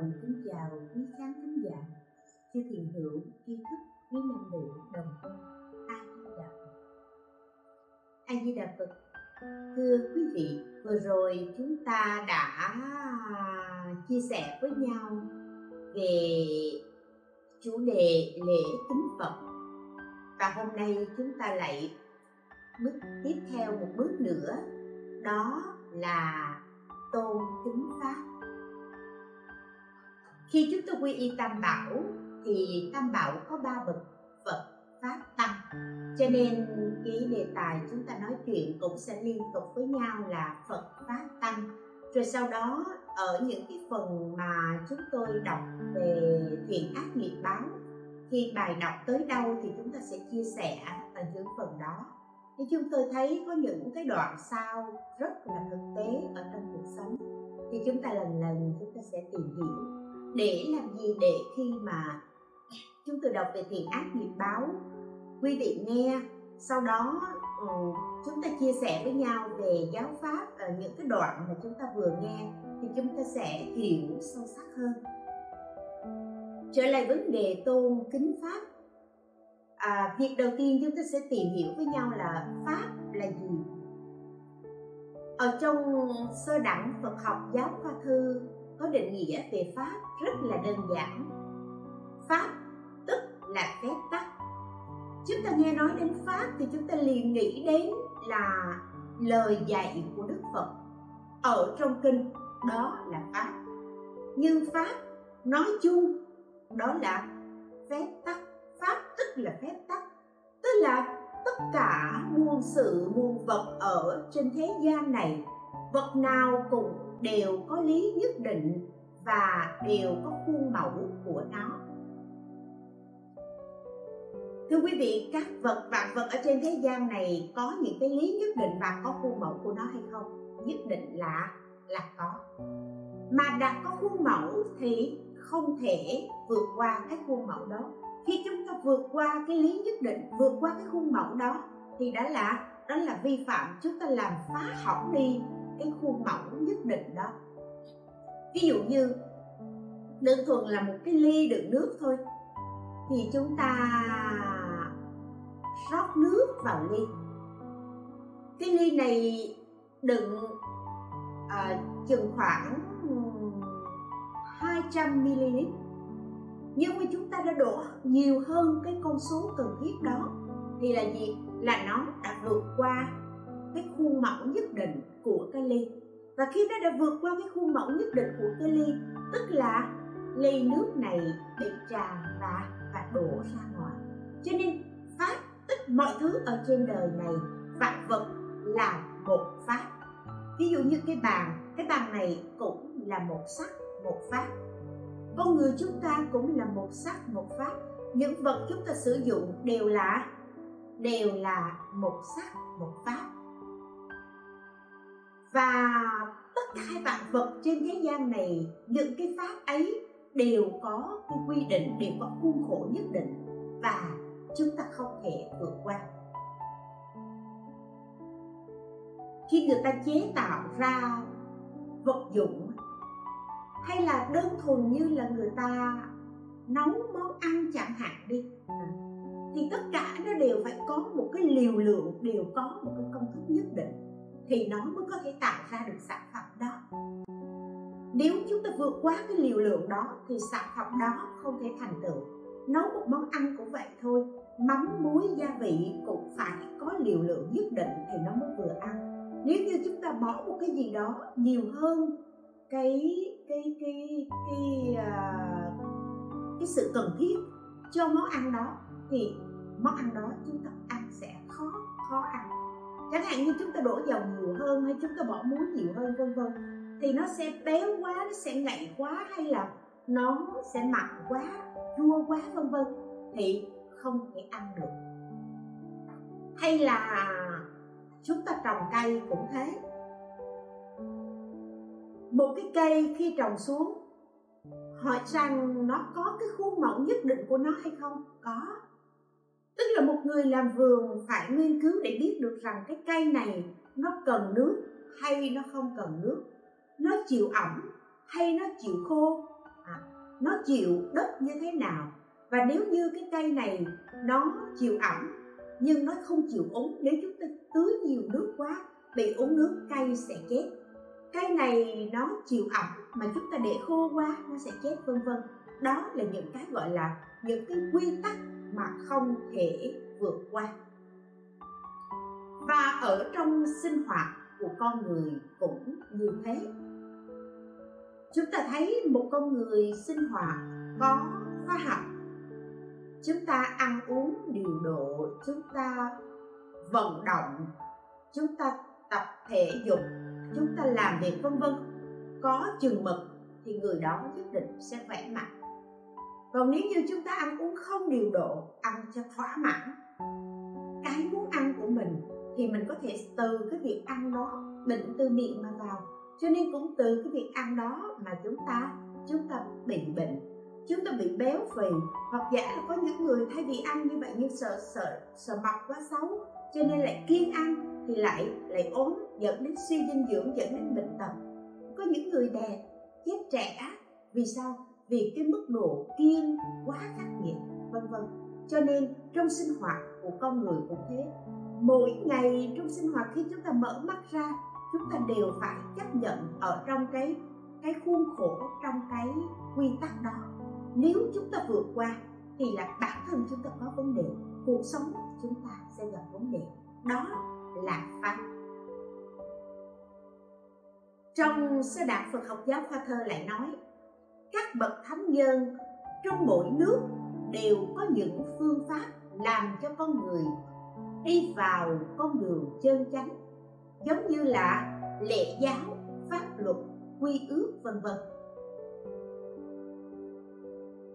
trân kính chào quý khán thính giả, chư thiền hữu, tri thức, quý năng lượng đồng tu, A Di Đà Phật. A Di Đà Phật. Thưa quý vị, vừa rồi chúng ta đã chia sẻ với nhau về chủ đề lễ kính Phật và hôm nay chúng ta lại bước tiếp theo một bước nữa đó là tôn kính pháp khi chúng ta quy y tam bảo, thì tam bảo có ba bậc phật pháp tăng. Cho nên cái đề tài chúng ta nói chuyện cũng sẽ liên tục với nhau là phật pháp tăng. Rồi sau đó, ở những cái phần mà chúng tôi đọc về thiện ác nghiệp báo, khi bài đọc tới đâu thì chúng ta sẽ chia sẻ ở những phần đó. Thì chúng tôi thấy có những cái đoạn sau rất là thực tế ở trong cuộc sống. Thì chúng ta lần lần chúng ta sẽ tìm hiểu để làm gì để khi mà chúng tôi đọc về thiện ác nghiệp báo? Quý vị nghe sau đó ừ, chúng ta chia sẻ với nhau về giáo pháp ở những cái đoạn mà chúng ta vừa nghe thì chúng ta sẽ hiểu sâu sắc hơn. Trở lại vấn đề tôn kính pháp. À, việc đầu tiên chúng ta sẽ tìm hiểu với nhau là pháp là gì? Ở trong sơ đẳng Phật học giáo khoa thư có định nghĩa về pháp rất là đơn giản. Pháp tức là phép tắc. Chúng ta nghe nói đến pháp thì chúng ta liền nghĩ đến là lời dạy của đức phật. Ở trong kinh, đó là pháp. Nhưng pháp nói chung, đó là phép tắc. Pháp tức là phép tắc, tức là tất cả muôn sự, muôn vật ở trên thế gian này, vật nào cũng đều có lý nhất định và đều có khuôn mẫu của nó. Thưa quý vị, các vật vạn vật ở trên thế gian này có những cái lý nhất định và có khuôn mẫu của nó hay không? Nhất định là là có. Mà đặt có khuôn mẫu thì không thể vượt qua cái khuôn mẫu đó. Khi chúng ta vượt qua cái lý nhất định, vượt qua cái khuôn mẫu đó, thì đã là, đó là vi phạm. Chúng ta làm phá hỏng đi cái khuôn mẫu nhất định đó. Ví dụ như đơn thuần là một cái ly đựng nước thôi thì chúng ta rót nước vào ly. Cái ly này đựng à, chừng khoảng 200 ml nhưng mà chúng ta đã đổ nhiều hơn cái con số cần thiết đó thì là gì? Là nó đã vượt qua cái khuôn mẫu nhất định của cái ly. Và khi nó đã vượt qua cái khuôn mẫu nhất định của cái ly, tức là ly nước này bị tràn và và đổ ra ngoài. Cho nên, pháp tức mọi thứ ở trên đời này, vạn vật là một pháp. Ví dụ như cái bàn cái bàn này cũng là một sắc, một pháp. Con người chúng ta cũng là một sắc, một pháp. Những vật chúng ta sử dụng đều là đều là một sắc, một pháp và tất cả vạn vật trên thế gian này, những cái pháp ấy đều có cái quy định, đều có khuôn khổ nhất định và chúng ta không thể vượt qua. Khi người ta chế tạo ra vật dụng, hay là đơn thuần như là người ta nấu món ăn chẳng hạn đi, thì tất cả nó đều phải có một cái liều lượng, đều có một cái công thức nhất định thì nó mới có thể tạo ra được sản phẩm đó. Nếu chúng ta vượt quá cái liều lượng đó thì sản phẩm đó không thể thành tựu. Nấu một món ăn cũng vậy thôi mắm muối gia vị cũng phải có liều lượng nhất định thì nó mới vừa ăn. Nếu như chúng ta bỏ một cái gì đó nhiều hơn cái cái cái cái uh, cái sự cần thiết cho món ăn đó thì món ăn đó chúng ta ăn sẽ khó khó ăn chẳng hạn như chúng ta đổ dầu nhiều hơn hay chúng ta bỏ muối nhiều hơn, vân vân, thì nó sẽ béo quá, nó sẽ ngậy quá hay là nó sẽ mặn quá, chua quá, vân vân, thì không thể ăn được. Hay là chúng ta trồng cây cũng thế. Một cái cây khi trồng xuống, hỏi rằng nó có cái khuôn mẫu nhất định của nó hay không? Có tức là một người làm vườn phải nghiên cứu để biết được rằng cái cây này nó cần nước hay nó không cần nước. Nó chịu ẩm hay nó chịu khô. À, nó chịu đất như thế nào? Và nếu như cái cây này nó chịu ẩm nhưng nó không chịu úng nếu chúng ta tưới nhiều nước quá bị úng nước cây sẽ chết. Cây này nó chịu ẩm mà chúng ta để khô quá nó sẽ chết vân vân. Đó là những cái gọi là những cái quy tắc mà không thể vượt qua. Và ở trong sinh hoạt của con người cũng như thế. Chúng ta thấy một con người sinh hoạt có khoa học. Chúng ta ăn uống điều độ, chúng ta vận động, chúng ta tập thể dục, chúng ta làm việc, vân vân. Có chừng mực thì người đó nhất định sẽ khỏe mạnh còn nếu như chúng ta ăn uống không điều độ, ăn cho thỏa mãn, cái muốn ăn của mình, thì mình có thể từ cái việc ăn đó bệnh từ miệng mà vào. Cho nên cũng từ cái việc ăn đó mà chúng ta chúng ta bị bệnh, chúng ta bị béo phì. Hoặc giả là có những người thay vì ăn như vậy nhưng sợ sợ sợ mập quá xấu, cho nên lại kiêng ăn thì lại lại ốm, dẫn đến suy dinh dưỡng, dẫn đến bệnh tật. Có những người đẹp, chết trẻ, vì sao? Vì cái mức độ kiên quá khắc nghiệt, vân vân. Cho nên trong sinh hoạt của con người cũng thế. Mỗi ngày trong sinh hoạt khi chúng ta mở mắt ra, chúng ta đều phải chấp nhận ở trong cái cái khuôn khổ, trong cái quy tắc đó. Nếu chúng ta vượt qua thì là bản thân chúng ta có vấn đề, cuộc sống chúng ta sẽ gặp vấn đề. Đó là pháp. Trong sơ đạo Phật học giáo khoa thơ lại nói các bậc thánh nhân trong mỗi nước đều có những phương pháp làm cho con người đi vào con đường chân chánh, giống như là lễ giáo, pháp luật, quy ước, vân vân.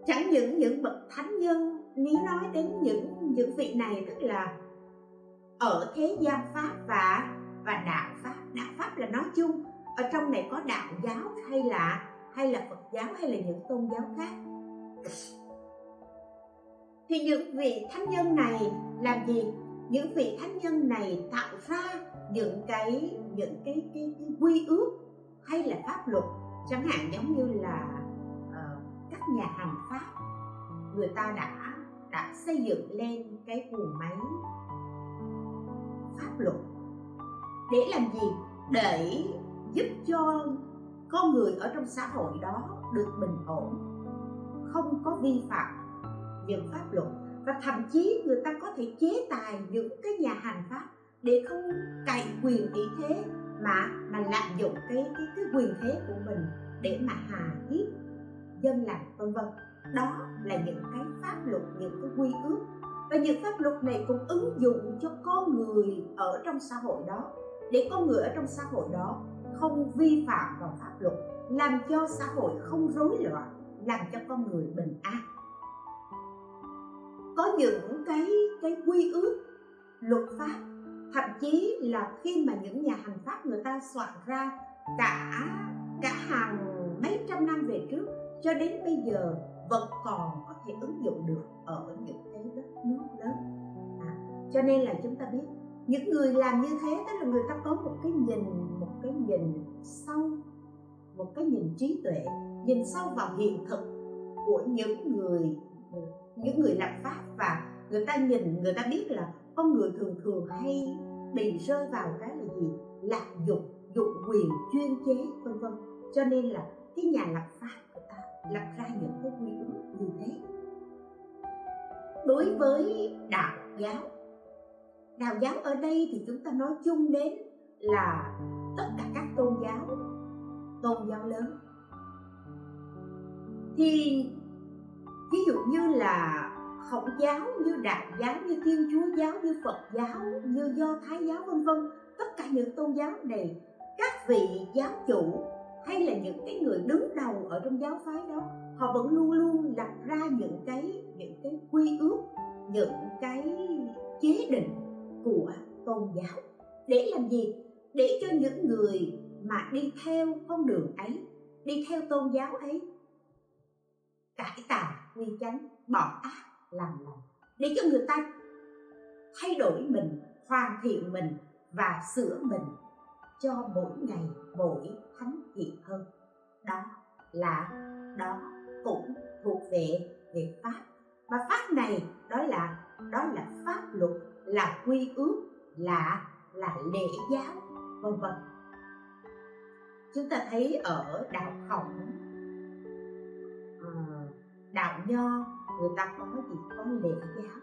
Chẳng những những bậc thánh nhân nếu nói đến những những vị này, tức là ở thế gian pháp và và đạo pháp đạo pháp là nói chung, ở trong này có đạo giáo hay là hay là phật giáo hay là những tôn giáo khác? Thì những vị thánh nhân này làm gì? Những vị thánh nhân này tạo ra những cái những cái cái, cái quy ước hay là pháp luật? Chẳng hạn giống như là uh, các nhà hành pháp người ta đã đã xây dựng lên cái guồng máy pháp luật. Để làm gì? Để giúp cho con người ở trong xã hội đó được bình ổn, không có vi phạm những pháp luật. Và thậm chí người ta có thể chế tài những cái nhà hành pháp để không cậy quyền ý thế mà mà lạm dụng cái cái cái quyền thế của mình để mà hà hiếp dân làm vân vân. Đó là những cái pháp luật, những cái quy ước. Và những pháp luật này cũng ứng dụng cho con người ở trong xã hội đó. Để con người ở trong xã hội đó không vi phạm vào pháp luật làm cho xã hội không rối loạn làm cho con người bình an. Có những cái cái quy ước luật pháp thậm chí là khi mà những nhà hành pháp người ta soạn ra cả cả hàng mấy trăm năm về trước cho đến bây giờ vẫn còn có thể ứng dụng được ở những cái đất nước lớn. À, cho nên là chúng ta biết những người làm như thế tức là người ta có một cái nhìn một cái nhìn sâu, một cái nhìn trí tuệ, nhìn sâu vào hiện thực của những người những người làm pháp và người ta nhìn, người ta biết là con người thường thường hay bị rơi vào cái là gì? Lạm dụng dụng quyền, chuyên chế, vân vân. Cho nên là cái nhà lập pháp của ta lập ra những cái quy ước như thế. Đối với đạo giáo đạo giáo ở đây thì chúng ta nói chung đến là tất cả các tôn giáo tôn giáo lớn. Thì ví dụ như là khổng giáo, như đạo giáo, như thiên chúa giáo, như phật giáo, như do thái giáo, vân vân, tất cả những tôn giáo này, các vị giáo chủ hay là những cái người đứng đầu ở trong giáo phái đó, họ vẫn luôn luôn lập ra những cái những cái quy ước, những cái chế định của tôn giáo. Để làm gì? Để cho những người mà đi theo con đường ấy, đi theo tôn giáo ấy, cải tà quy chánh, bỏ ác, làm lành. Để cho người ta thay đổi mình, hoàn thiện mình và sửa mình cho mỗi ngày, mỗi thánh thiện hơn. Đó là, đó cũng thuộc về về pháp. Và pháp này, đó là đó là pháp luật, là quy ước, là là lễ giáo vân vân. Chúng ta thấy ở đạo khổng ờ, đạo nho người ta có gì? Có lễ giáo.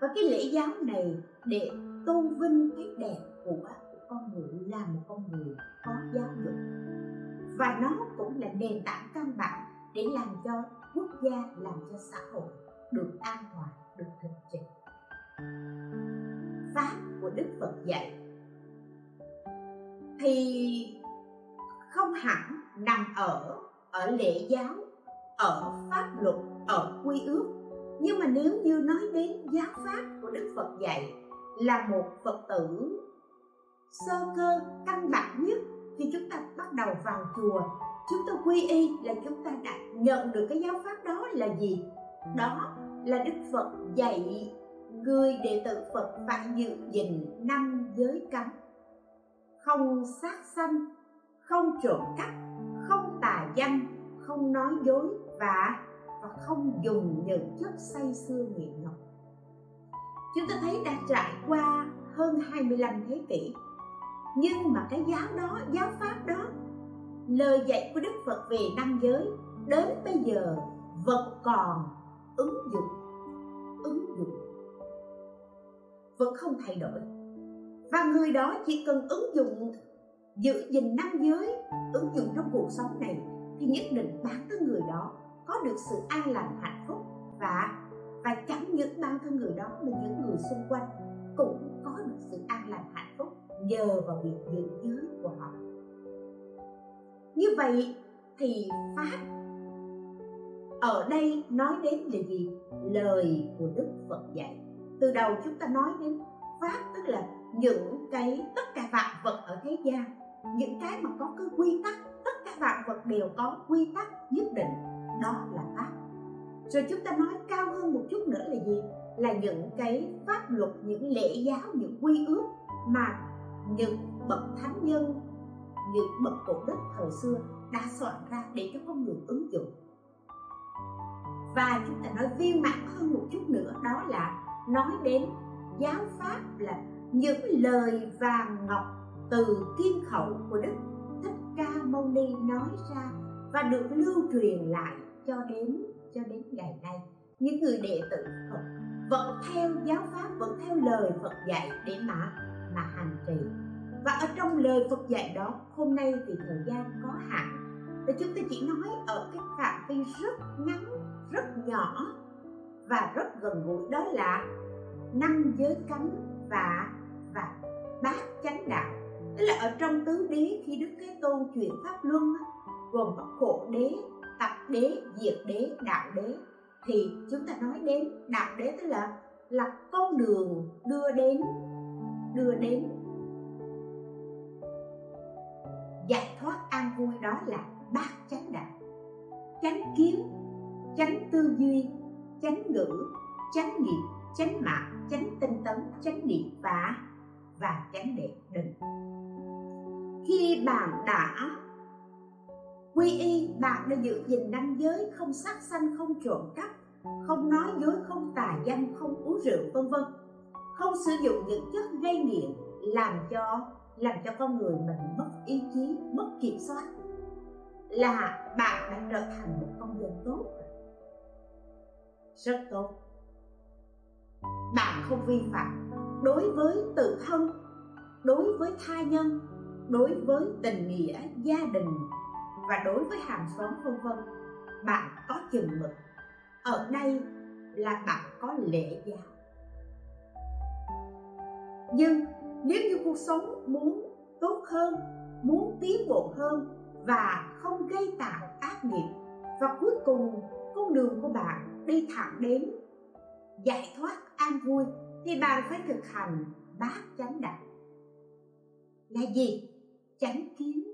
Và cái lễ giáo này để tôn vinh cái đẹp của, của con người là một con người có giáo dục. Và nó cũng là nền tảng căn bản để làm cho quốc gia làm cho xã hội được an hòa được thịnh trị pháp của đức phật dạy thì không hẳn nằm ở ở lễ giáo, ở pháp luật, ở quy ước. Nhưng mà nếu như nói đến giáo pháp của đức phật dạy là một phật tử sơ cơ, căn bản nhất khi chúng ta bắt đầu vào chùa. Chúng ta quy y là chúng ta đã nhận được cái giáo pháp đó là gì? Đó là đức phật dạy người đệ tử phật phải giữ gìn năm giới cấm không sát sanh, không trộm cắp, không tà dâm, không nói dối và và không dùng những chất say xưa nghiện ngập chúng ta thấy đã trải qua hơn 25 thế kỷ, nhưng mà cái giáo đó, giáo pháp đó, lời dạy của đức phật về năm giới đến bây giờ vẫn còn ứng dụng ứng dụng. Vẫn không thay đổi và người đó chỉ cần ứng dụng, giữ gìn năm giới, ứng dụng trong cuộc sống này, thì nhất định bản thân người đó có được sự an lành, hạnh phúc và và chẳng những bản thân người đó mà những người xung quanh cũng có được sự an lành, hạnh phúc nhờ vào việc giữ giới của họ. Như vậy thì pháp ở đây nói đến là gì? Lời của đức phật dạy. Từ đầu chúng ta nói đến pháp, tức là những cái, tất cả vạn vật ở thế gian, những cái mà có cái quy tắc, tất cả vạn vật đều có quy tắc nhất định, đó là pháp. Rồi chúng ta nói cao hơn một chút nữa là gì? Là những cái pháp luật, những lễ giáo, những quy ước mà những bậc thánh nhân, những bậc cổ đức thời xưa đã soạn ra để cho con người ứng dụng. Và chúng ta nói viên mãn hơn một chút nữa, đó là nói đến giáo pháp là những lời vàng ngọc từ kim khẩu của đức thích ca mâu ni nói ra và được lưu truyền lại cho đến cho đến ngày nay. Những người đệ tử phật vẫn theo giáo pháp, vẫn theo lời phật dạy để mà mà hành trì. Và ở trong lời phật dạy đó, hôm nay thì thời gian có hạn, thì chúng ta chỉ nói ở cái phạm vi rất ngắn, rất nhỏ và rất gần gũi. Đó là năm giới cấm và và bát chánh đạo. Tức là ở trong tứ đế, khi đức thế tôn chuyển pháp luân gồm có khổ đế, tập đế, diệt đế, đạo đế, thì chúng ta nói đến đạo đế tức là là con đường đưa đến đưa đến giải thoát an vui, đó là bát chánh đạo. Chánh kiến, chánh tư duy, chánh ngữ, chánh nghiệp chánh mạng chánh tinh tấn, chánh niệm và và chánh đệ định. Khi bạn đã quy y, bạn đã giữ gìn năm giới, không sát sanh, không trộm cắp, không nói dối, không tà danh không uống rượu, vân vân. Không sử dụng những chất gây nghiện làm cho làm cho con người mình mất ý chí, mất kiểm soát, là bạn đã trở thành một công dân tốt. Rất tốt bạn không vi phạm đối với tự thân, đối với tha nhân, đối với tình nghĩa gia đình và đối với hàng xóm vân vân. Bạn có chừng mực. Ở đây là bạn có lễ giáo. Nhưng nếu như cuộc sống muốn tốt hơn, muốn tiến bộ hơn và không gây tạo ác nghiệp, và cuối cùng con đường của bạn đi thẳng đến giải thoát an vui, thì bạn phải thực hành bát chánh đạo. Là gì? Chánh kiến.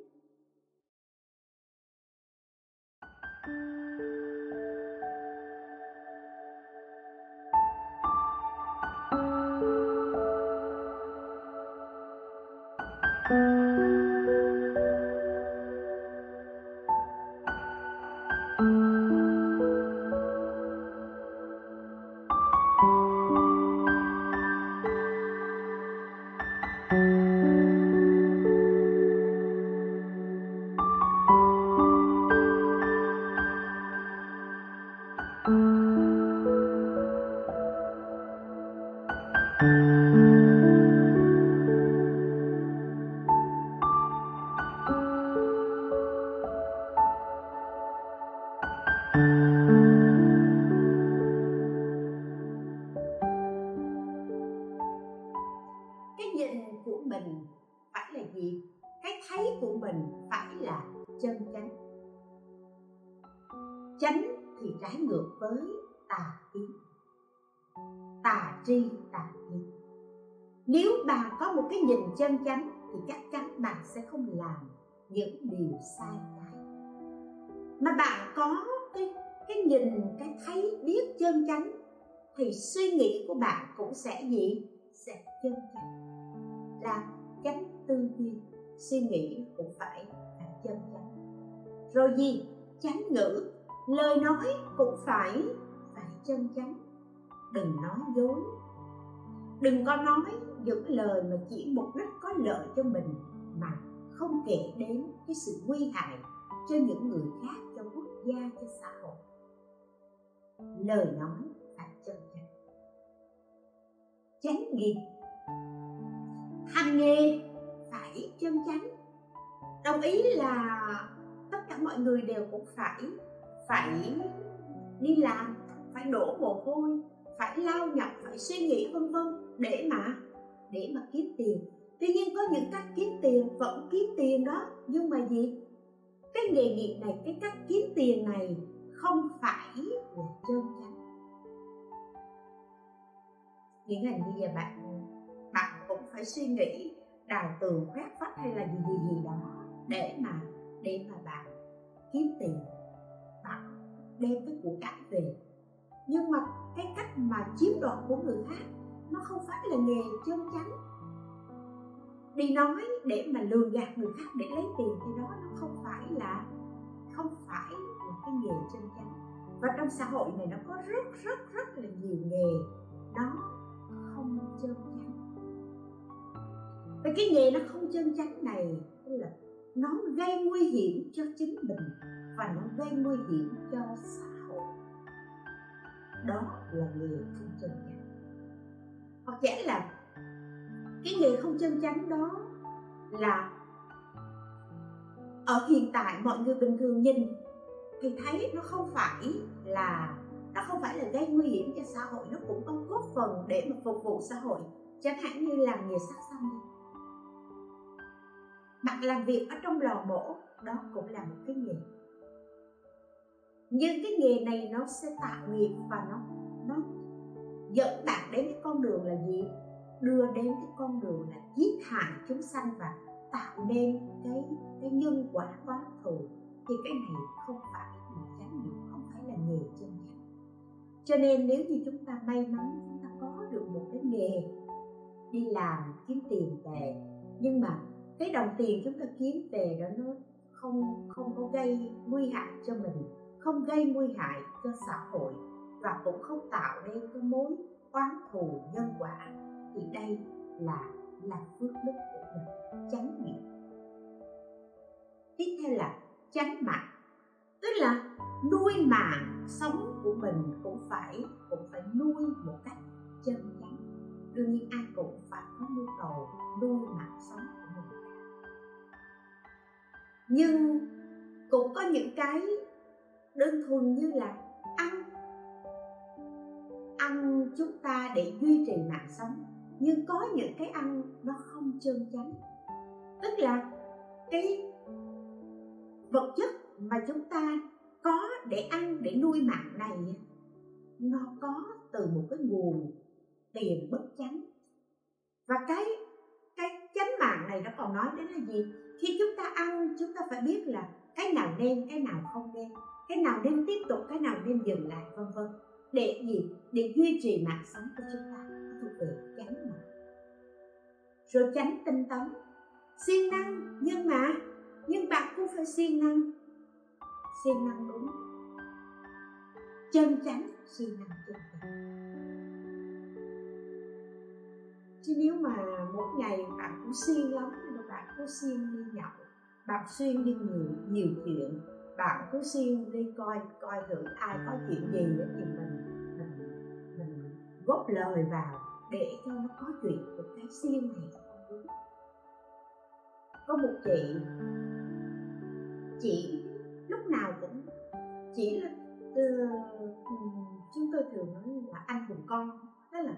Sẽ không làm những điều sai trái. Mà bạn có cái cái nhìn, cái thấy biết chân chánh, thì suy nghĩ của bạn cũng sẽ gì? Sẽ chân chánh. Là chánh tư duy, suy nghĩ cũng phải là chân chánh. Rồi gì? Chánh ngữ, lời nói cũng phải phải chân chánh. Đừng nói dối. Đừng có nói những lời mà chỉ mục đích có lợi cho mình mà không kể đến cái sự nguy hại cho những người khác cho quốc gia, cho xã hội. Lời nói phải chân chánh chánh nghiệp. Hành nghề phải chân chánh. Đồng ý là tất cả mọi người đều cũng phải phải đi làm, phải đổ mồ hôi, phải lao nhọc, phải suy nghĩ vân vân để mà để mà kiếm tiền tuy nhiên có những cách kiếm tiền vẫn kiếm tiền đó, nhưng mà gì? Cái nghề nghiệp này, cái cách kiếm tiền này không phải là chân chánh. Những ngày bây giờ bạn bạn cũng phải suy nghĩ đào tường khoét vách hay là gì gì gì đó để mà để mà bạn kiếm tiền. Bạn đem cái của cải về. Nhưng mà cái cách mà chiếm đoạt của người khác, nó không phải là nghề chân chánh đi nói để mà lừa gạt người khác để lấy tiền thì đó nó không phải là, không phải là cái nghề chân chánh. Và trong xã hội này nó có rất rất rất là nhiều nghề nó không chân chánh. Và cái nghề nó không chân chánh này tức là nó gây nguy hiểm cho chính mình và nó gây nguy hiểm cho xã hội. Đó là nghề không chân chánh. Hoặc giả là cái nghề không chân chánh đó là ở hiện tại mọi người bình thường nhìn thì thấy nó không phải là, nó không phải là gây nguy hiểm cho xã hội, nó cũng có góp phần để mà phục vụ xã hội. Chẳng hạn như làm nghề sắc xong đi. Bạn làm việc ở trong lò mổ, đó cũng là một cái nghề. Nhưng cái nghề này nó sẽ tạo nghiệp và nó nó dẫn bạn đến cái con đường là gì? Đưa đến cái con đường là giết hại chúng sanh và tạo nên cái cái nhân quả quá thù, thì cái này không phải là chánh nghiệp không phải là nghề chân chánh. Cho nên nếu như chúng ta may mắn, chúng ta có được một cái nghề đi làm, kiếm tiền về, nhưng mà cái đồng tiền chúng ta kiếm về đó nó không không có gây nguy hại cho mình, không gây nguy hại cho xã hội và cũng không tạo nên cái mối oán thù nhân quả thì đây là là phước đức của mình, chánh nghiệp tiếp theo là chánh mạng, tức là nuôi mạng sống của mình cũng phải cũng phải nuôi một cách chân chánh. Đương nhiên ai cũng phải có nhu cầu nuôi mạng sống của mình. Nhưng cũng có những cái đơn thuần như là ăn ăn chúng ta để duy trì mạng sống nhưng có những cái ăn nó không chân chánh tức là cái vật chất mà chúng ta có để ăn, để nuôi mạng này, nó có từ một cái nguồn tiền bất chánh. Và cái cái chánh mạng này nó còn nói đến là gì? Khi chúng ta ăn, chúng ta phải biết là cái nào nên, cái nào không nên, cái nào nên tiếp tục, cái nào nên dừng lại, vân vân. Để gì? Để duy trì mạng sống của chúng ta cho về chán mặt rồi tránh tinh tấn. Siêng năng, nhưng mà, nhưng bạn cũng phải siêng năng. Siêng năng đúng. Chân chánh, siêng năng chân chánh. Chứ nếu mà mỗi ngày bạn cũng siêng lắm, mà bạn cứ siêng đi nhậu, bạn xuyên đi nhiều nhiều chuyện, bạn cứ siêng đi coi coi thử ai có chuyện gì để thì mình mình mình góp lời vào để cho nó có chuyện của cái siêng này. Có một chị chị lúc nào cũng chỉ là uh, chúng tôi thường nói là anh cùng con đó là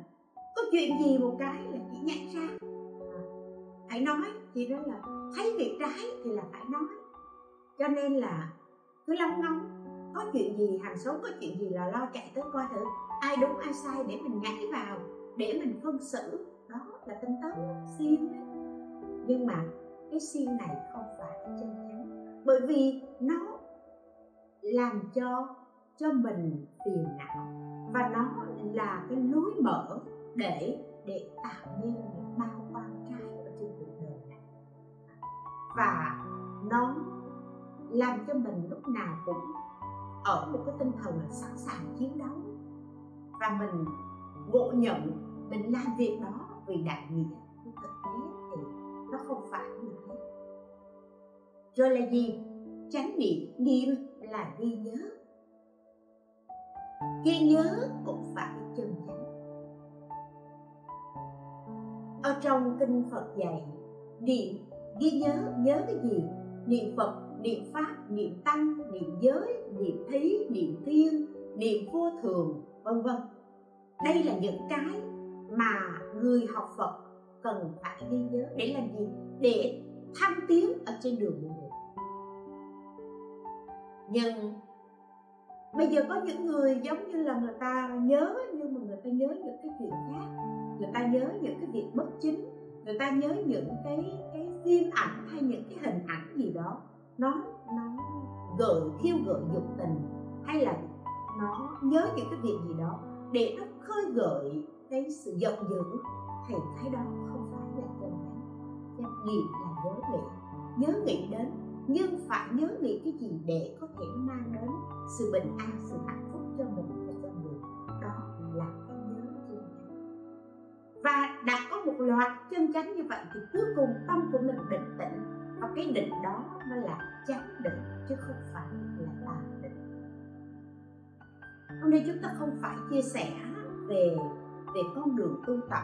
có chuyện gì một cái là chị nhảy ra. Phải nói chị nói là thấy việc trái thì là phải nói. Cho nên là cứ long ngóng có chuyện gì hàng xóm có chuyện gì là lo chạy tới coi thử ai đúng ai sai để mình nhảy vào để mình phân xử, đó là tinh tấn siêng nhưng mà cái siêng này không phải chân chánh, bởi vì nó làm cho cho mình phiền não, và nó là cái lối mở để để tạo nên những bao quan trai ở trên cuộc đời này. Và nó làm cho mình lúc nào cũng ở một cái tinh thần là sẵn sàng chiến đấu, và mình ngộ nhận mình làm việc đó vì đại nghĩa nhưng thực tế thì nó không phải như thế rồi là gì? Chánh niệm nghiêm là ghi nhớ. Ghi nhớ cũng phải chân chánh. Ở trong kinh phật dạy, niệm, ghi nhớ nhớ cái gì? Niệm phật, niệm pháp, niệm tăng, niệm giới, niệm thí, niệm thiên, niệm vô thường, vân vân. Đây là những cái mà người học phật cần phải ghi nhớ để làm gì? Để thăng tiến ở trên đường của mình nhưng bây giờ có những người giống như là người ta nhớ, nhưng mà người ta nhớ những cái chuyện khác. Người ta nhớ những cái việc bất chính. Người ta nhớ những cái cái phim ảnh hay những cái hình ảnh gì đó. Nó nó gợi khiêu gợi dục tình, hay là nó nhớ những cái việc gì đó để nó khơi gợi cái sự giận dữ thì cái đó không phải là tình thánh cái gì là nhớ nghĩ nhớ nghĩ đến, nhưng phải nhớ nghĩ cái gì để có thể mang đến sự bình an, sự hạnh phúc cho mình và cho người. Đó là cái nhớ chân chánh và đã có một loạt chân chánh như vậy thì cuối cùng tâm của mình định tĩnh. Và cái định đó nó là chánh định, chứ không phải là tà định. Hôm nay chúng ta không phải chia sẻ về về con đường tu tập.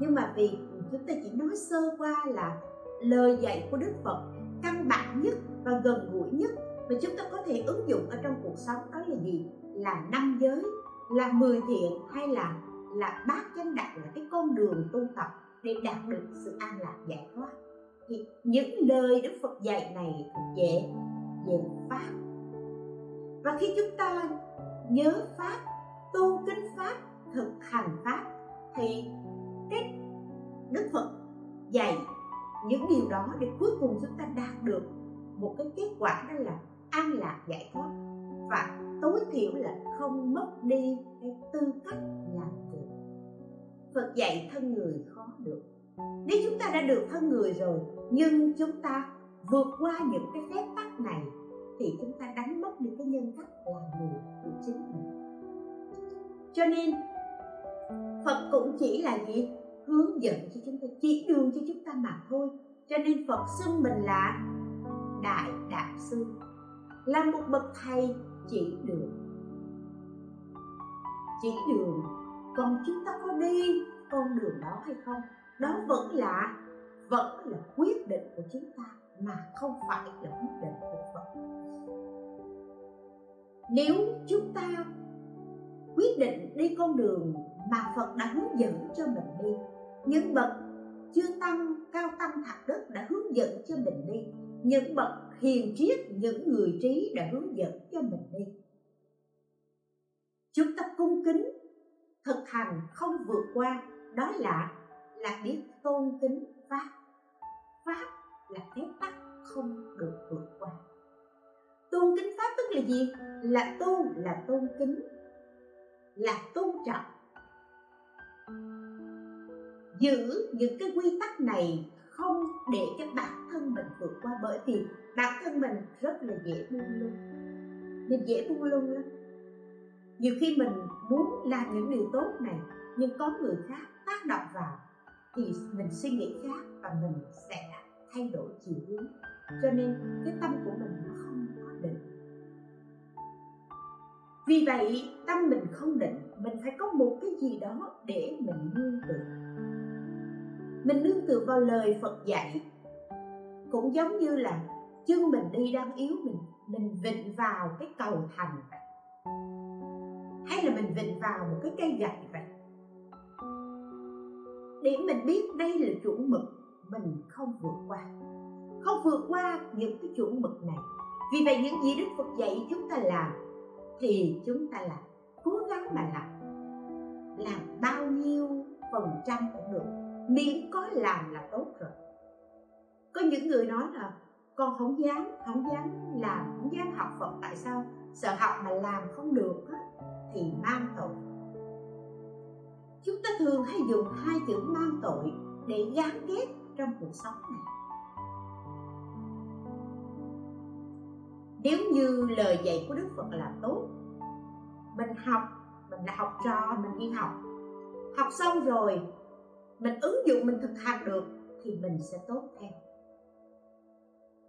Nhưng mà vì chúng ta chỉ nói sơ qua là lời dạy của đức phật căn bản nhất và gần gũi nhất mà chúng ta có thể ứng dụng ở trong cuộc sống đó là gì? Là năm giới, là mười thiện hay là là bát chánh đạo là cái con đường tu tập để đạt được sự an lạc giải thoát. Thì những lời đức phật dạy này dễ dễ pháp. Và khi chúng ta nhớ pháp, tu kính pháp thực hành pháp thì cái đức phật dạy những điều đó để cuối cùng chúng ta đạt được một cái kết quả đó là an lạc giải thoát và tối thiểu là không mất đi cái tư cách làm việc. Phật dạy thân người khó được. Nếu chúng ta đã được thân người rồi, nhưng chúng ta vượt qua những cái phép tắc này, thì chúng ta đánh mất đi cái nhân cách làm người của chính mình. Cho nên phật cũng chỉ là gì? Hướng dẫn cho chúng ta, chỉ đường cho chúng ta mà thôi. Cho nên phật xưng mình là đại đạo sư. Là một bậc thầy chỉ đường. Chỉ đường. Còn chúng ta có đi con đường đó hay không? Đó vẫn là vẫn là quyết định của chúng ta mà không phải là quyết định của phật. Nếu chúng ta quyết định đi con đường mà phật đã hướng dẫn cho mình đi. Những bậc chưa tăng, cao tăng thạc đức đã hướng dẫn cho mình đi. Những bậc hiền triết, những người trí đã hướng dẫn cho mình đi. Chúng ta cung kính thực hành không vượt qua, đó là là biết tôn kính pháp. Pháp là phép tắc không được vượt qua. Tôn kính pháp tức là gì? Là tôn là tôn kính. Là tôn trọng giữ những cái quy tắc này không để cho bản thân mình vượt qua, bởi vì bản thân mình rất là dễ buông lung. Nên dễ buông lung lắm. Nhiều khi mình muốn làm những điều tốt này, nhưng có người khác tác động vào, thì mình suy nghĩ khác và mình sẽ thay đổi chiều hướng. Cho nên cái tâm của mình nó không có định. Vì vậy, tâm mình không định mình phải có một cái gì đó để mình nương tựa. Mình nương tựa vào lời phật dạy. Cũng giống như là chân mình đi đang yếu mình mình vịnh vào cái cầu thành. Vậy hay là mình vịnh vào một cái cây gậy vậy? Để mình biết đây là chuẩn mực, mình không vượt qua. Không vượt qua những cái chuẩn mực này. Vì vậy những gì đức phật dạy chúng ta làm thì chúng ta làm cố gắng mà làm làm bao nhiêu phần trăm cũng được. Miễn có làm là tốt rồi. Có những người nói là con không dám không dám làm không dám học phật tại sao sợ học mà làm không được á, thì mang tội. Chúng ta thường hay dùng hai chữ mang tội để gán ghép trong cuộc sống này. Nếu như lời dạy của đức phật là tốt mình học mình là học trò, mình đi học. Học xong rồi, mình ứng dụng, mình thực hành được thì mình sẽ tốt theo.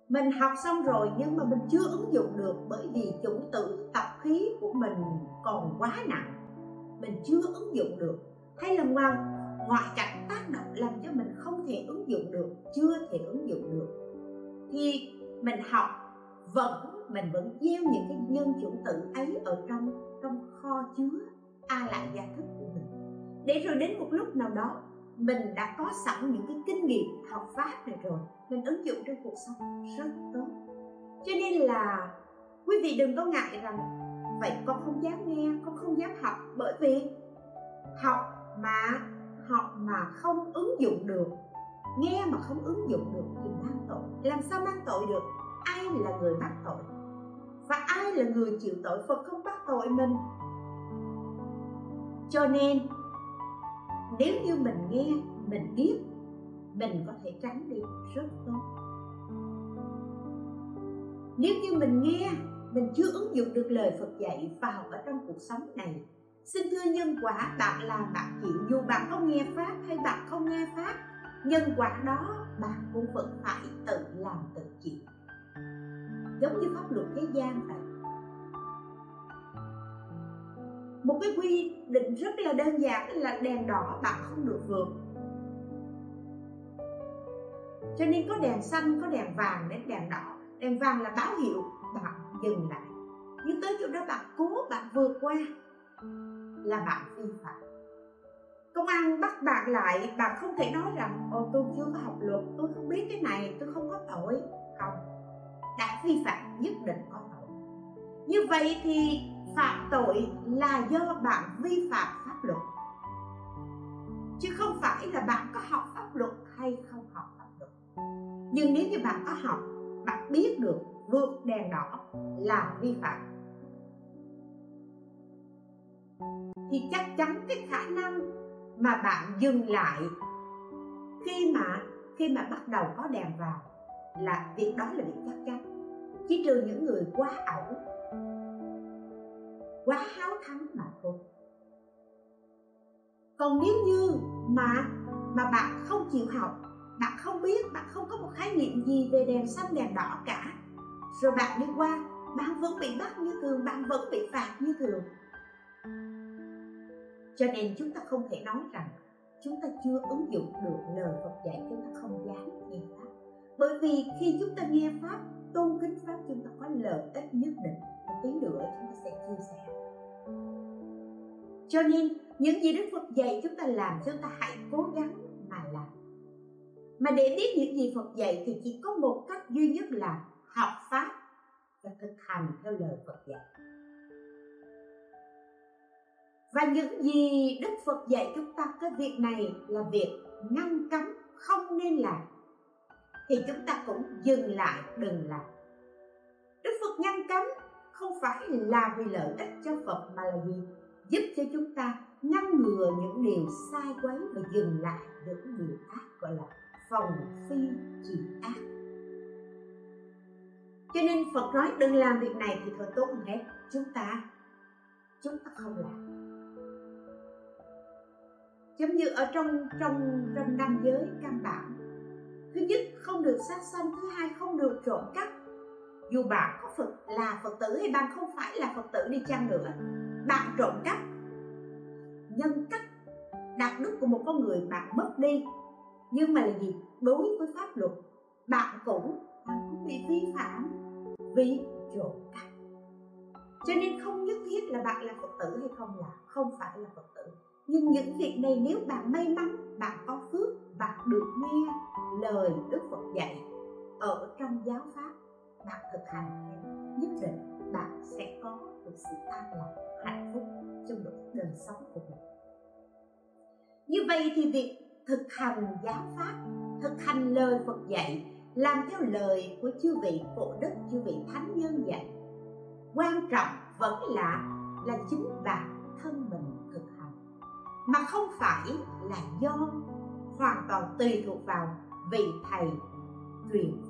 Mình học xong rồi nhưng mà mình chưa ứng dụng được bởi vì chủng tử, tập khí của mình còn quá nặng. Mình chưa ứng dụng được. Hay là ngoài ngoại cảnh tác động làm cho mình không thể ứng dụng được, chưa thể ứng dụng được, thì mình học vẫn, mình vẫn gieo những cái nhân chủng tử ấy ở trong trong kho chứa a lại gia thức của mình. Để rồi đến một lúc nào đó, mình đã có sẵn những cái kinh nghiệm học pháp này rồi, mình ứng dụng trong cuộc sống rất tốt. Cho nên là quý vị đừng có ngại rằng, vậy con không dám nghe, con không dám học. Bởi vì học mà học mà không ứng dụng được, nghe mà không ứng dụng được thì mang tội. Làm sao mang tội được? Ai là người mắc tội? Và ai là người chịu tội? Phật không bắt tội mình cho nên, nếu như mình nghe, mình biết, mình có thể tránh đi rất tốt. Nếu như mình nghe, mình chưa ứng dụng được lời phật dạy vào ở trong cuộc sống này, xin thưa nhân quả, bạn làm bạn chịu, dù bạn không nghe pháp hay bạn không nghe pháp, nhân quả đó bạn cũng vẫn phải tự làm tự chịu. Giống như pháp luật thế gian vậy. Một cái quy định rất là đơn giản là đèn đỏ bạn không được vượt. Cho nên có đèn xanh, có đèn vàng đến đèn đỏ. Đèn vàng là báo hiệu bạn dừng lại. Nhưng tới chỗ đó bạn cố bạn vượt qua là bạn vi phạm. Công an bắt bạn lại, bạn không thể nói rằng, ồ, tôi chưa có học luật, tôi không biết cái này, tôi không có tội. Không. Đã vi phạm, nhất định có tội. Như vậy thì phạm tội là do bạn vi phạm pháp luật. Chứ không phải là bạn có học pháp luật hay không học pháp luật. Nhưng nếu như bạn có học, bạn biết được vượt đèn đỏ là vi phạm. Thì chắc chắn cái khả năng mà bạn dừng lại khi mà khi mà bắt đầu có đèn vào là việc đó là việc chắc chắn. Chỉ trừ những người quá ẩu quá háo thắng mà thôi. Còn nếu như mà mà bạn không chịu học, bạn không biết, bạn không có một khái niệm gì về đèn xanh, đèn đỏ cả, rồi bạn đi qua, bạn vẫn bị bắt như thường, bạn vẫn bị phạt như thường. Cho nên chúng ta không thể nói rằng chúng ta chưa ứng dụng được lời Phật dạy, chúng ta không dám nghe pháp. Bởi vì khi chúng ta nghe pháp, tôn kính pháp, chúng ta có lợi ích nhất định tí nữa, chúng ta sẽ chia sẻ. Cho nên, những gì Đức Phật dạy chúng ta làm chúng ta hãy cố gắng mà làm. Mà để biết những gì Phật dạy thì chỉ có một cách duy nhất là học pháp và thực hành theo lời Phật dạy. Và những gì Đức Phật dạy chúng ta, cái việc này là việc ngăn cấm, không nên làm. Thì chúng ta cũng dừng lại, đừng làm. Đức Phật ngăn cấm không phải là vì lợi ích cho Phật mà là gì giúp cho chúng ta ngăn ngừa những điều sai quấy và dừng lại những điều ác, gọi là phòng phi trị ác. Cho nên Phật nói đừng làm việc này thì thôi tốt hơn hết. Chúng ta chúng ta không làm. Giống như ở trong trong trong năm giới căn bản thứ nhất không được sát sanh, thứ hai không được trộm cắp. Dù bạn phật là phật tử hay bạn không phải là phật tử đi chăng nữa. Bạn trộm cắp, nhân cách, đạo đức của một con người bạn mất đi. Nhưng mà là gì? Đối với pháp luật, bạn cũng bạn cũng bị vi phạm vì trộm cắp. Cho nên không nhất thiết là bạn là phật tử hay không là không phải là phật tử. Nhưng những việc này nếu bạn may mắn, bạn có phước, bạn được nghe lời đức phật dạy ở trong giáo pháp bạn thực hành nhất định bạn sẽ có được sự an lạc, hạnh phúc trong đời sống của mình. Như vậy thì việc thực hành giáo pháp, thực hành lời phật dạy, làm theo lời của chư vị cổ đức, chư vị thánh nhân dạy, quan trọng vẫn là là chính bản thân mình thực hành. Mà không phải là do hoàn toàn tùy thuộc vào vị thầy truyền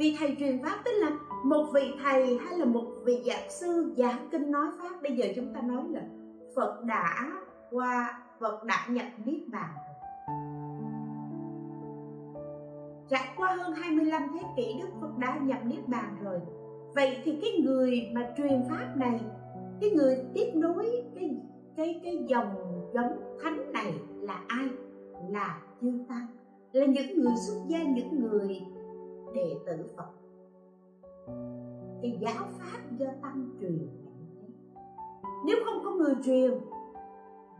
vì vị thầy truyền pháp tức là một vị thầy hay là một vị giảng sư giảng kinh nói pháp. Bây giờ chúng ta nói là phật đã qua phật đã nhập niết bàn trải qua hơn 25 thế kỷ Đức Phật đã nhập Niết Bàn rồi. Vậy thì cái người mà truyền pháp này Cái người tiếp nối cái cái cái dòng giống thánh này là ai? Là chư Tăng. Là những người xuất gia, những người đệ tử Phật. Thì giáo pháp do Tăng truyền Nếu không có người truyền,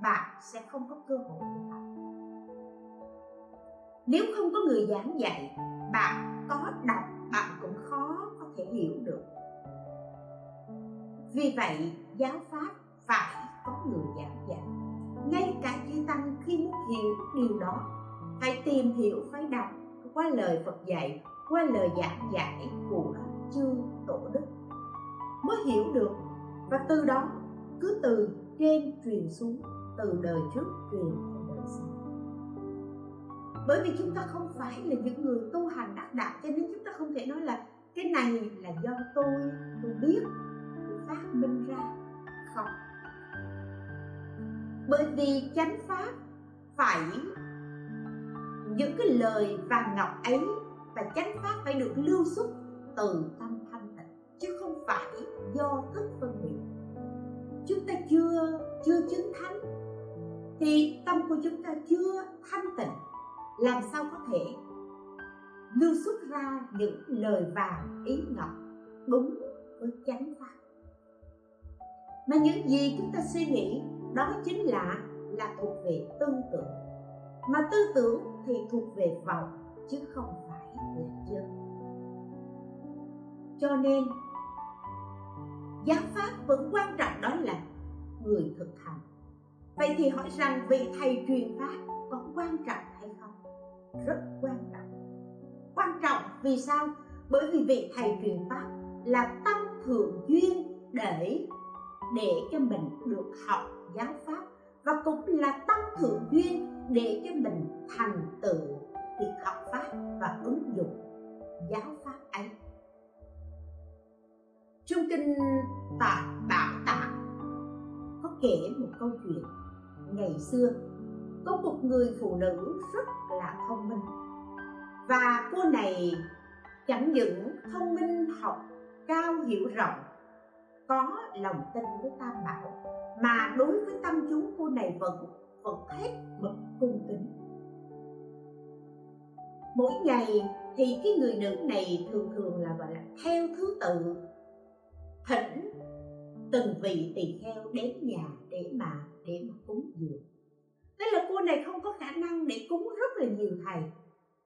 Bạn sẽ không có cơ hội để học nếu không có người giảng dạy, bạn có đọc, bạn cũng khó có thể hiểu được. Vì vậy, giáo pháp phải có người giảng dạy. Ngay cả chư tăng khi muốn hiểu điều đó, phải tìm hiểu, phải đọc qua lời phật dạy qua lời giảng giải của chương tổ đức. Mới hiểu được và từ đó cứ từ trên truyền xuống, từ đời trước truyền đến đời sau. Bởi vì chúng ta không phải là những người tu hành đắc đạo, cho nên chúng ta không thể nói là cái này là do tôi tôi biết, tôi phát minh ra, không. Bởi vì chánh pháp phải, những cái lời vàng ngọc ấy và chánh pháp phải được lưu xuất từ tâm thanh tịnh, chứ không phải do thức phân biệt. Chúng ta chưa chưa chứng thánh, thì tâm của chúng ta chưa thanh tịnh, làm sao có thể lưu xuất ra những lời vàng ý ngọc đúng với chánh pháp? Mà những gì chúng ta suy nghĩ, đó chính là là thuộc về tư tưởng. Mà tư tưởng thì thuộc về vọng, chứ không phải là chân cho nên, giáo pháp vẫn quan trọng đó là người thực hành. Vậy thì hỏi rằng vị thầy truyền pháp có quan trọng hay không? Rất quan trọng. Quan trọng vì sao? Bởi vì vị thầy truyền pháp là tăng thượng duyên để để cho mình được học giáo pháp và cũng là tăng thượng duyên để cho mình thành tựu việc học pháp và ứng dụng giáo pháp ấy. Trong kinh tạng bảo tạng có kể một câu chuyện. Ngày xưa, có một người phụ nữ rất là thông minh. Và cô này chẳng những thông minh học, cao hiểu rộng, có lòng tin với tam bảo, mà đối với tâm chúng cô này vẫn vẫn hết mực cung kính mỗi ngày thì cái người nữ này thường thường là, gọi là, theo thứ tự. Thỉnh từng vị tỳ kheo đến nhà để mà để mà cúng dường. Tức là cô này không có khả năng để cúng rất là nhiều thầy.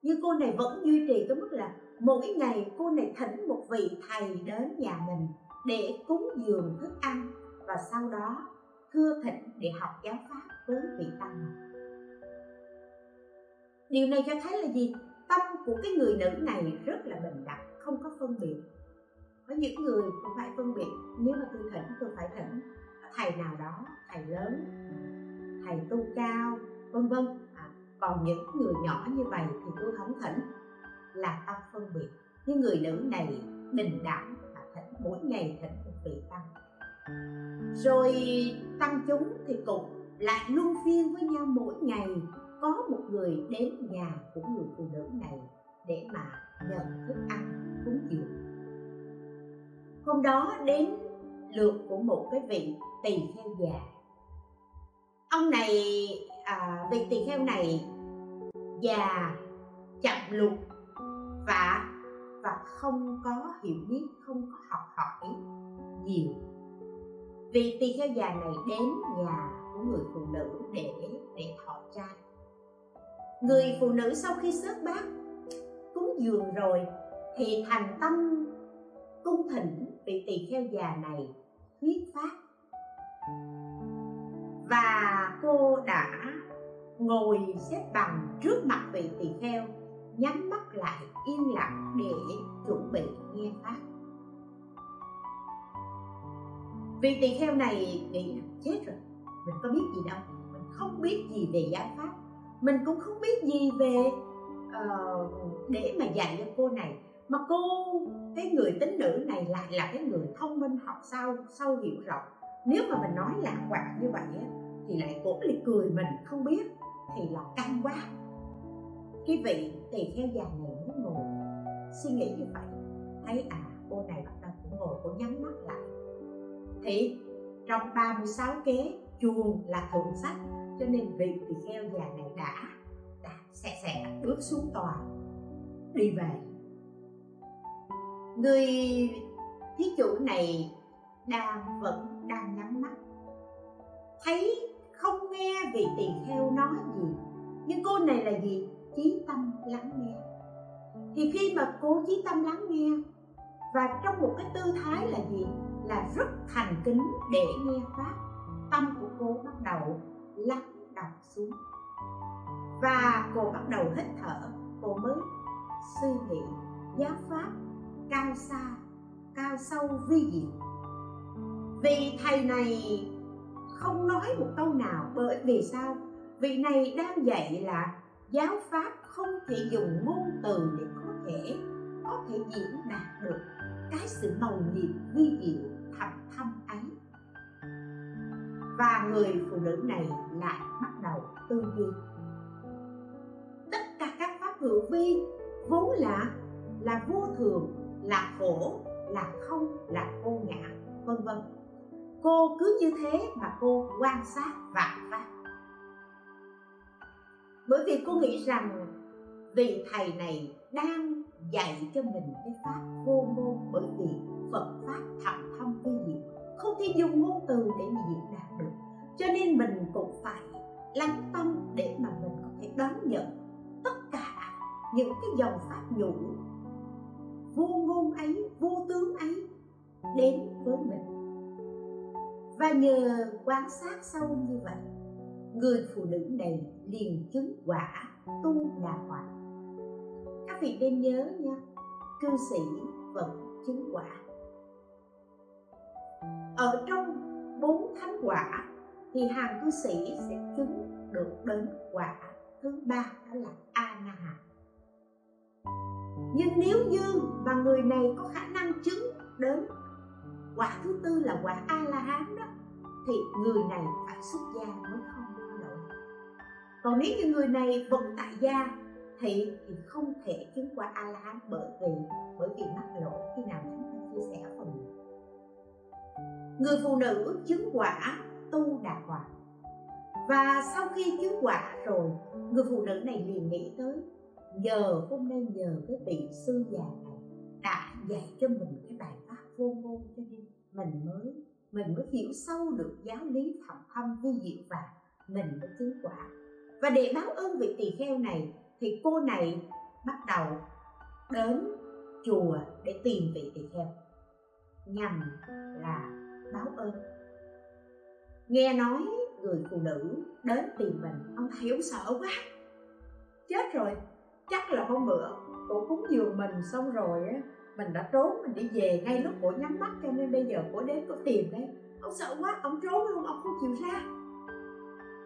Nhưng cô này vẫn duy trì cái mức là mỗi ngày cô này thỉnh một vị thầy đến nhà mình để cúng dường thức ăn và sau đó thưa thỉnh để học giáo pháp với vị tăng này. Điều này cho thấy là gì? Tâm của cái người nữ này rất là bình đẳng không có phân biệt. Có những người cũng phải phân biệt nếu mà tôi thỉnh tôi phải thỉnh. Thầy nào đó thầy lớn thầy tu cao vân vân. À, còn những người nhỏ như vậy thì tôi không thỉnh là tâm phân biệt. Nhưng người nữ này bình đẳng và thỉnh mỗi ngày thỉnh một vị tăng. Rồi tăng chúng thì cũng lại luân phiên với nhau mỗi ngày có một người đến nhà của người phụ nữ này để mà nhận thức ăn cúng dường. Hôm đó đến lượt của một cái vị tỳ kheo già. Ông này à, vị tỳ kheo này già chậm lục và và không có hiểu biết không có học hỏi nhiều. Vị tỳ kheo già này đến nhà của người phụ nữ để để thọ trai người phụ nữ sau khi sớt bát, cúng dường rồi, thì thành tâm cung thỉnh vị tỳ kheo già này thuyết pháp. Và cô đã ngồi xếp bằng trước mặt vị tỳ kheo, nhắm mắt lại yên lặng để chuẩn bị nghe pháp. Vị tỳ kheo này nghĩ chết rồi, mình có biết gì đâu, mình không biết gì về giáo pháp mình cũng không biết gì về uh, để mà dạy cho cô này. Mà cô cái người tính nữ này lại là cái người thông minh học sâu sâu hiểu rộng. Nếu mà mình nói lạc quạt như vậy á, thì lại cũng lại cười mình không biết thì là căng quá. Cái vị tỳ kheo già này muốn ngồi suy nghĩ như vậy thấy à cô này bắt đầu cũng ngồi cũng nhắm mắt lại. Thì trong 36 kế chuồng là thượng sách cho nên vị tỳ kheo già này đã đã sẽ sẽ bước xuống tòa, đi về. Người thí chủ này đang vẫn đang nhắm mắt, thấy không nghe vị tỳ kheo nói gì, nhưng cô này là gì? Chí tâm lắng nghe. Thì khi mà cô chí tâm lắng nghe, và trong một cái tư thái là gì? Là rất thành kính để nghe pháp tâm của cô bắt đầu lắng đọng xuống. Và cô bắt đầu hít thở. Cô mới suy nghĩ giáo pháp cao xa, cao sâu vi diệu. Vì thầy này không nói một câu nào bởi vì sao? Vị này đang dạy là giáo pháp không thể dùng ngôn từ để có thể có thể diễn đạt được cái sự màu nhiệm vi diệu thầm thâm ấy và người phụ nữ này lại bắt đầu tư duy tất cả các pháp hữu vi vốn là là vô thường, là khổ, là không, là vô ngã, vân vân. Cô cứ như thế mà cô quan sát vạn pháp. Bởi vì cô nghĩ rằng vị thầy này đang dạy cho mình cái pháp vô môn bởi vì phật pháp thầm không thể dùng ngôn từ để mà diễn đạt được. Cho nên mình cũng phải lắng tâm để mà mình có thể đón nhận tất cả những cái dòng pháp nhũ vô ngôn ấy, vô tướng ấy đến với mình. Và nhờ quan sát sâu như vậy, người phụ nữ này liền chứng quả tu đà hoàng các vị nên nhớ nha, cư sĩ vẫn chứng quả ở trong bốn thánh quả thì hàng cư sĩ sẽ chứng được đến quả thứ ba, đó là a na hàm nhưng nếu như mà người này có khả năng chứng đến quả thứ tư là quả a la hán đó, thì người này phải xuất gia mới không có lỗi. còn nếu như người này vẫn tại gia, thì thì không thể chứng quả a la hán bởi vì bởi vì mắc lỗi khi nào chúng ta chia sẻ phần người phụ nữ chứng quả tu đạt quả. Và sau khi chứng quả rồi, người phụ nữ này liền nghĩ tới, nhờ hôm nay nhờ cái vị sư già này đã dạy cho mình cái bài pháp vô ngôn cho nên mình mới mình mới hiểu sâu được giáo lý thầm thâm vi diệu và mình mới chứng quả. Và để báo ơn vị tỳ kheo này, thì cô này bắt đầu đến chùa để tìm vị tỳ kheo. Nhằm là báo ơn. Nghe nói người phụ nữ đến tìm mình, ông thầy ông sợ quá. Chết rồi, chắc là hôm bữa cổ cúng dường mình xong rồi á, mình đã trốn, mình đi về ngay lúc cổ nhắm mắt, cho nên bây giờ cổ đến cổ tìm đấy ông sợ quá, ông trốn luôn, ông không chịu ra.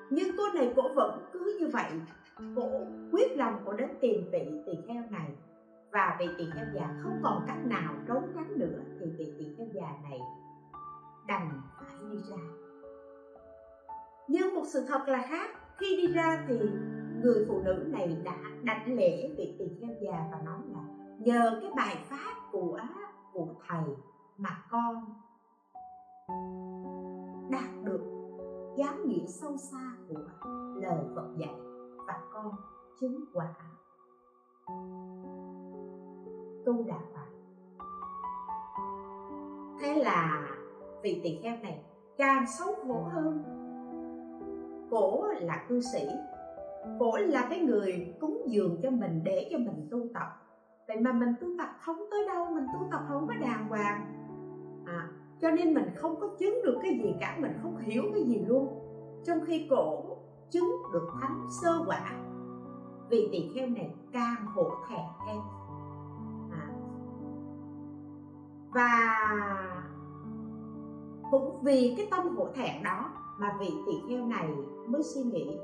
Nhưng cô này cổ vẫn cứ như vậy. Cổ quyết lòng cổ đến tìm vị tỳ kheo này. Và vị tỳ kheo già không còn cách nào trốn tránh nữa thì vị tỳ kheo già này đành phải đi ra. Nhưng một sự thật là khác, khi đi ra thì người phụ nữ này đã đảnh lễ vị tỳ kheo già và nói là, nhờ cái bài pháp của của thầy mà con đạt được giáo nghĩa sâu xa của lời Phật dạy và con chứng quả. Tu đà Phật. Thế là vì tỳ kheo này càng xấu hổ hơn. Cổ là cư sĩ cổ là cái người cúng dường cho mình để cho mình tu tập. Vậy mà mình tu tập không tới đâu mình tu tập không có đàng hoàng. À, cho nên mình không có chứng được cái gì cả mình không hiểu cái gì luôn. Trong khi cổ chứng được thánh sơ quả vì tỳ kheo này càng hổ thẹn thêm. À. và cũng vì cái tâm hổ thẹn đó mà vị tỳ kheo này mới suy nghĩ.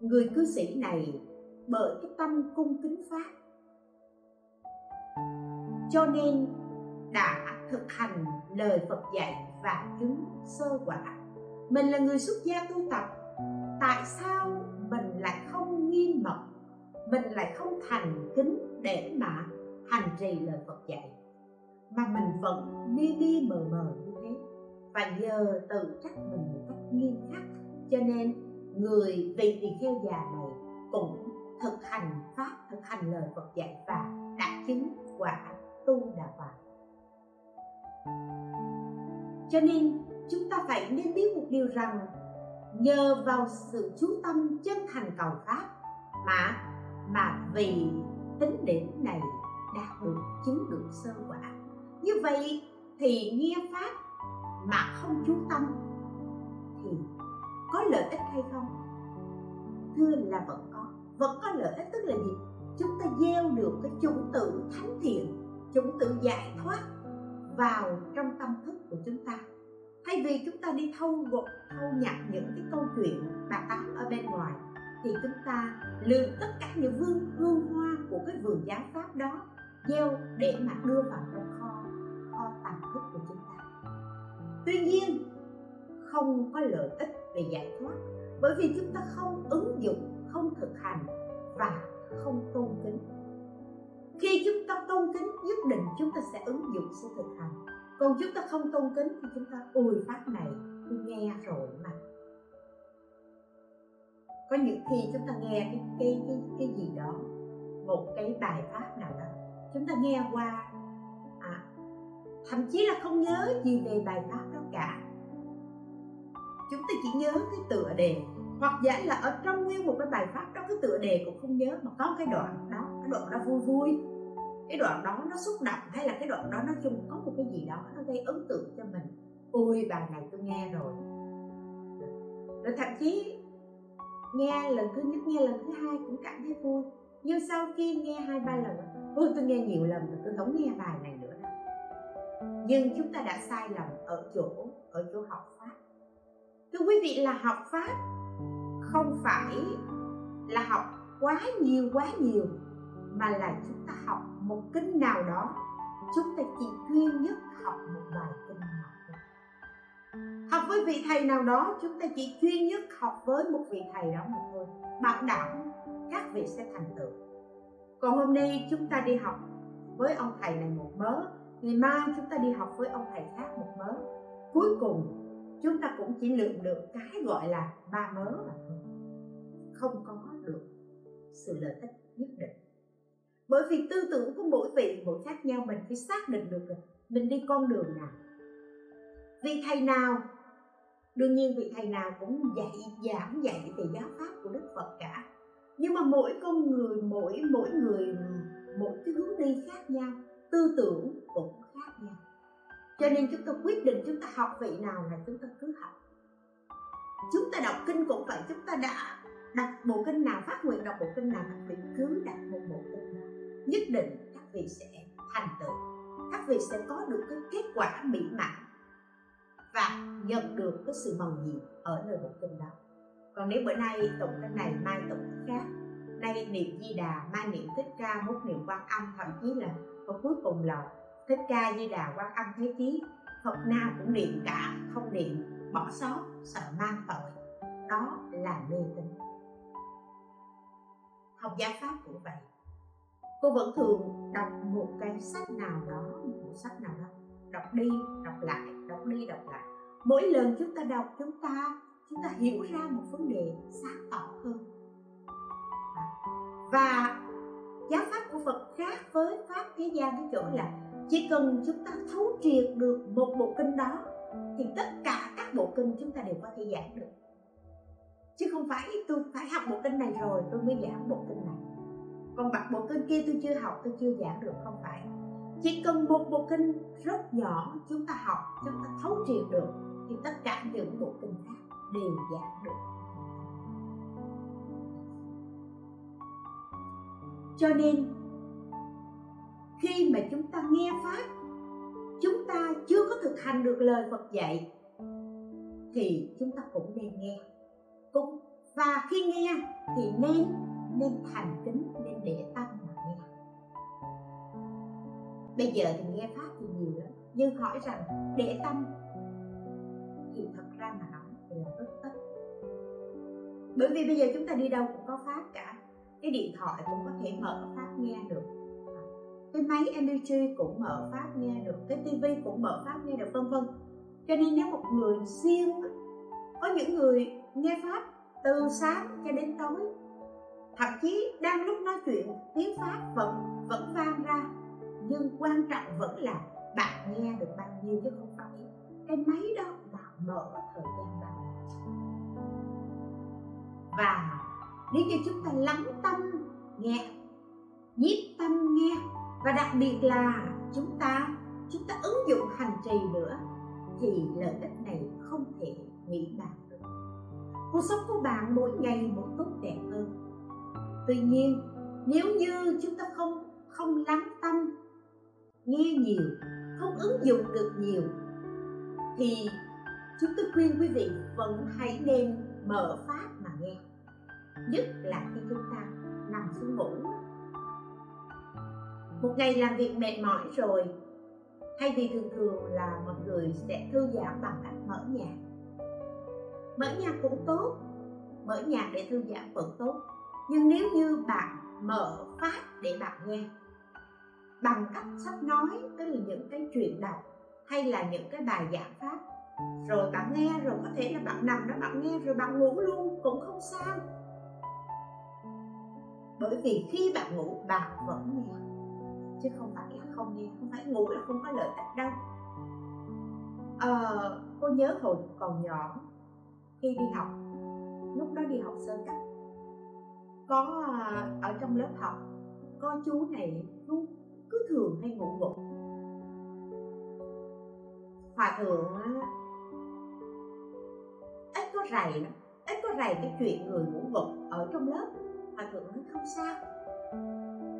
Người cư sĩ này bởi cái tâm cung kính pháp. Cho nên đã thực hành lời Phật dạy và chứng sơ quả. Mình là người xuất gia tu tập. Tại sao mình lại không nghiêm mật? Mình lại không thành kính để mà hành trì lời Phật dạy? Mà mình vẫn mê mê mờ mờ như thế. Và giờ tự trách mình một cách nghiêm khắc, cho nên người vị tỳ kheo già này cũng thực hành pháp, thực hành lời Phật dạy và đạt chứng quả tu đà hoàng cho nên chúng ta phải nên biết một điều rằng nhờ vào sự chú tâm chân thành cầu pháp mà mà vì tính điểm này đạt được chứng được sơ quả như vậy thì nghe pháp mà không chú tâm thì có lợi ích hay không? Thưa là vẫn có. Vẫn có lợi ích tức là gì? Chúng ta gieo được cái chủng tử thánh thiện, chủng tử giải thoát vào trong tâm thức của chúng ta. Thay vì chúng ta đi thâu gột thâu nhặt những cái câu chuyện bà tám ở bên ngoài, thì chúng ta lượm tất cả những vương hương hoa của cái vườn giáo pháp đó gieo để mà đưa vào trong kho kho tàng thức của chúng ta. Tuy nhiên, không có lợi ích về giải thoát, bởi vì chúng ta không ứng dụng, không thực hành và không tôn kính. Khi chúng ta tôn kính, nhất định chúng ta sẽ ứng dụng, sẽ thực hành. Còn chúng ta không tôn kính thì chúng ta ui pháp này, tôi nghe rồi mà. Có những khi chúng ta nghe cái cái cái cái gì đó, một cái bài pháp nào đó, chúng ta nghe qua thậm chí là không nhớ gì về bài pháp đó cả. Chúng ta chỉ nhớ cái tựa đề, hoặc giả là ở trong nguyên một cái bài pháp đó, cái tựa đề cũng không nhớ, mà có cái đoạn đó, cái đoạn đó vui vui. Cái đoạn đó nó xúc động, hay là cái đoạn đó nói chung có một cái gì đó nó gây ấn tượng cho mình. Ôi, bài này tôi nghe rồi. Rồi thậm chí, nghe lần thứ nhất, nghe lần thứ hai cũng cảm thấy vui. Nhưng sau khi nghe hai ba lần, ôi, tôi nghe nhiều lần rồi, tôi không nghe bài này nhưng chúng ta đã sai lầm ở chỗ ở chỗ học pháp. Thưa quý vị, là học pháp không phải là học quá nhiều quá nhiều, mà là chúng ta học một kinh nào đó. Chúng ta chỉ chuyên nhất học một bài kinh nào đó học với vị thầy nào đó, chúng ta chỉ chuyên nhất học với một vị thầy đó mà thôi. Bảo đảm các vị sẽ thành tựu. Còn hôm nay chúng ta đi học với ông thầy này một mớ ngày mai chúng ta đi học với ông thầy khác một mớ. Cuối cùng, chúng ta cũng chỉ lượm được cái gọi là ba mớ mà thôi. Không có được sự lợi ích nhất định. Bởi vì tư tưởng của mỗi vị, mỗi khác nhau, mình phải xác định được là mình đi con đường nào. Vị thầy nào, đương nhiên vị thầy nào cũng dạy, giảng dạy về giáo pháp của đức phật cả. Nhưng mà mỗi con người, mỗi mỗi người, mỗi cái hướng đi khác nhau tư tưởng cũng khác nhau. Cho nên chúng ta quyết định chúng ta học vị nào là chúng ta cứ học. Chúng ta đọc kinh cũng vậy, chúng ta đã đọc bộ kinh nào, phát nguyện đọc bộ kinh nào các vị cứ đọc một bộ kinh nào. Nhất định các vị sẽ thành tựu, các vị sẽ có được cái kết quả mỹ mãn và nhận được cái sự màu nhiệm ở nơi bộ kinh đó. Còn nếu bữa nay tụng cái này, mai tụng cái khác, nay niệm di đà, mai niệm thích ca, mốt niệm quan âm, thậm chí là và cuối cùng là thích ca di đà quan âm thế chí. Phật nào cũng niệm cả, không niệm, bỏ sót, sợ mang tội. Đó là mê tín. Học giáo pháp cũng vậy. Cô vẫn thường đọc một cái sách nào đó, một sách nào đó. Đọc đi, đọc lại, đọc đi, đọc lại. Mỗi lần chúng ta đọc, chúng ta chúng ta hiểu ra một vấn đề sáng tỏ hơn. Và giáo pháp của Phật khác với pháp thế gian cái chỗ là chỉ cần chúng ta thấu triệt được một bộ kinh đó, thì tất cả các bộ kinh chúng ta đều có thể giảng được. Chứ không phải tôi phải học bộ kinh này rồi tôi mới giảng bộ kinh này. Còn bạc bộ kinh kia tôi chưa học, tôi chưa giảng được, không phải. Chỉ cần một bộ kinh rất nhỏ chúng ta học, chúng ta thấu triệt được, thì tất cả những bộ kinh khác đều giảng được. Cho nên, khi mà chúng ta nghe pháp, chúng ta chưa có thực hành được lời phật dạy, thì chúng ta cũng nên nghe. Cũng, và khi nghe thì nên nên thành kính, nên để tâm mà nghe. Bây giờ thì nghe pháp thì nhiều lắm, nhưng hỏi rằng, để tâm thì thật ra mà nói thì là rất tất bởi vì bây giờ chúng ta đi đâu cũng có pháp cả cái điện thoại cũng có thể mở phát nghe được. Cái máy MP3 cũng mở phát nghe được, cái tivi cũng mở phát nghe được, vân vân. Cho nên nếu một người siêng có những người nghe pháp từ sáng cho đến tối, thậm chí đang lúc nói chuyện, tiếng pháp vẫn vẫn vang ra, nhưng quan trọng vẫn là bạn nghe được bao nhiêu chứ không phải cái máy đó bạn mở thời gian bao và nếu như chúng ta lắng tâm, nghe, nhiếp tâm nghe, và đặc biệt là chúng ta chúng ta ứng dụng hành trì nữa, thì lợi ích này không thể nghĩ bàn được. Cuộc sống của bạn mỗi ngày một tốt đẹp hơn. Tuy nhiên, nếu như chúng ta không không lắng tâm, nghe nhiều, không ứng dụng được nhiều, thì chúng tôi khuyên quý vị vẫn hãy nên mở pháp nhất là khi chúng ta nằm xuống ngủ. Một ngày làm việc mệt mỏi rồi, thay vì thường thường là mọi người sẽ thư giãn bằng cách mở nhạc. Mở nhạc cũng tốt, mở nhạc để thư giãn vẫn tốt. Nhưng nếu như bạn mở phát để bạn nghe, bằng cách sách nói tức là những cái chuyện đọc hay là những cái bài giảng pháp, rồi bạn nghe rồi có thể là bạn nằm đó bạn nghe rồi bạn ngủ luôn, cũng không sao bởi vì khi bạn ngủ bạn vẫn nghe chứ không phải là không nghe không phải ngủ là không có lợi ích đâu. À, cô nhớ hồi còn nhỏ khi đi học lúc đó đi học sơ cấp có ờ, ở trong lớp học có chú này chú cứ thường hay ngủ gục. Hòa thượng ít có rầy lắm ít có rầy cái chuyện người ngủ gục ở trong lớp hòa thượng nói không sao.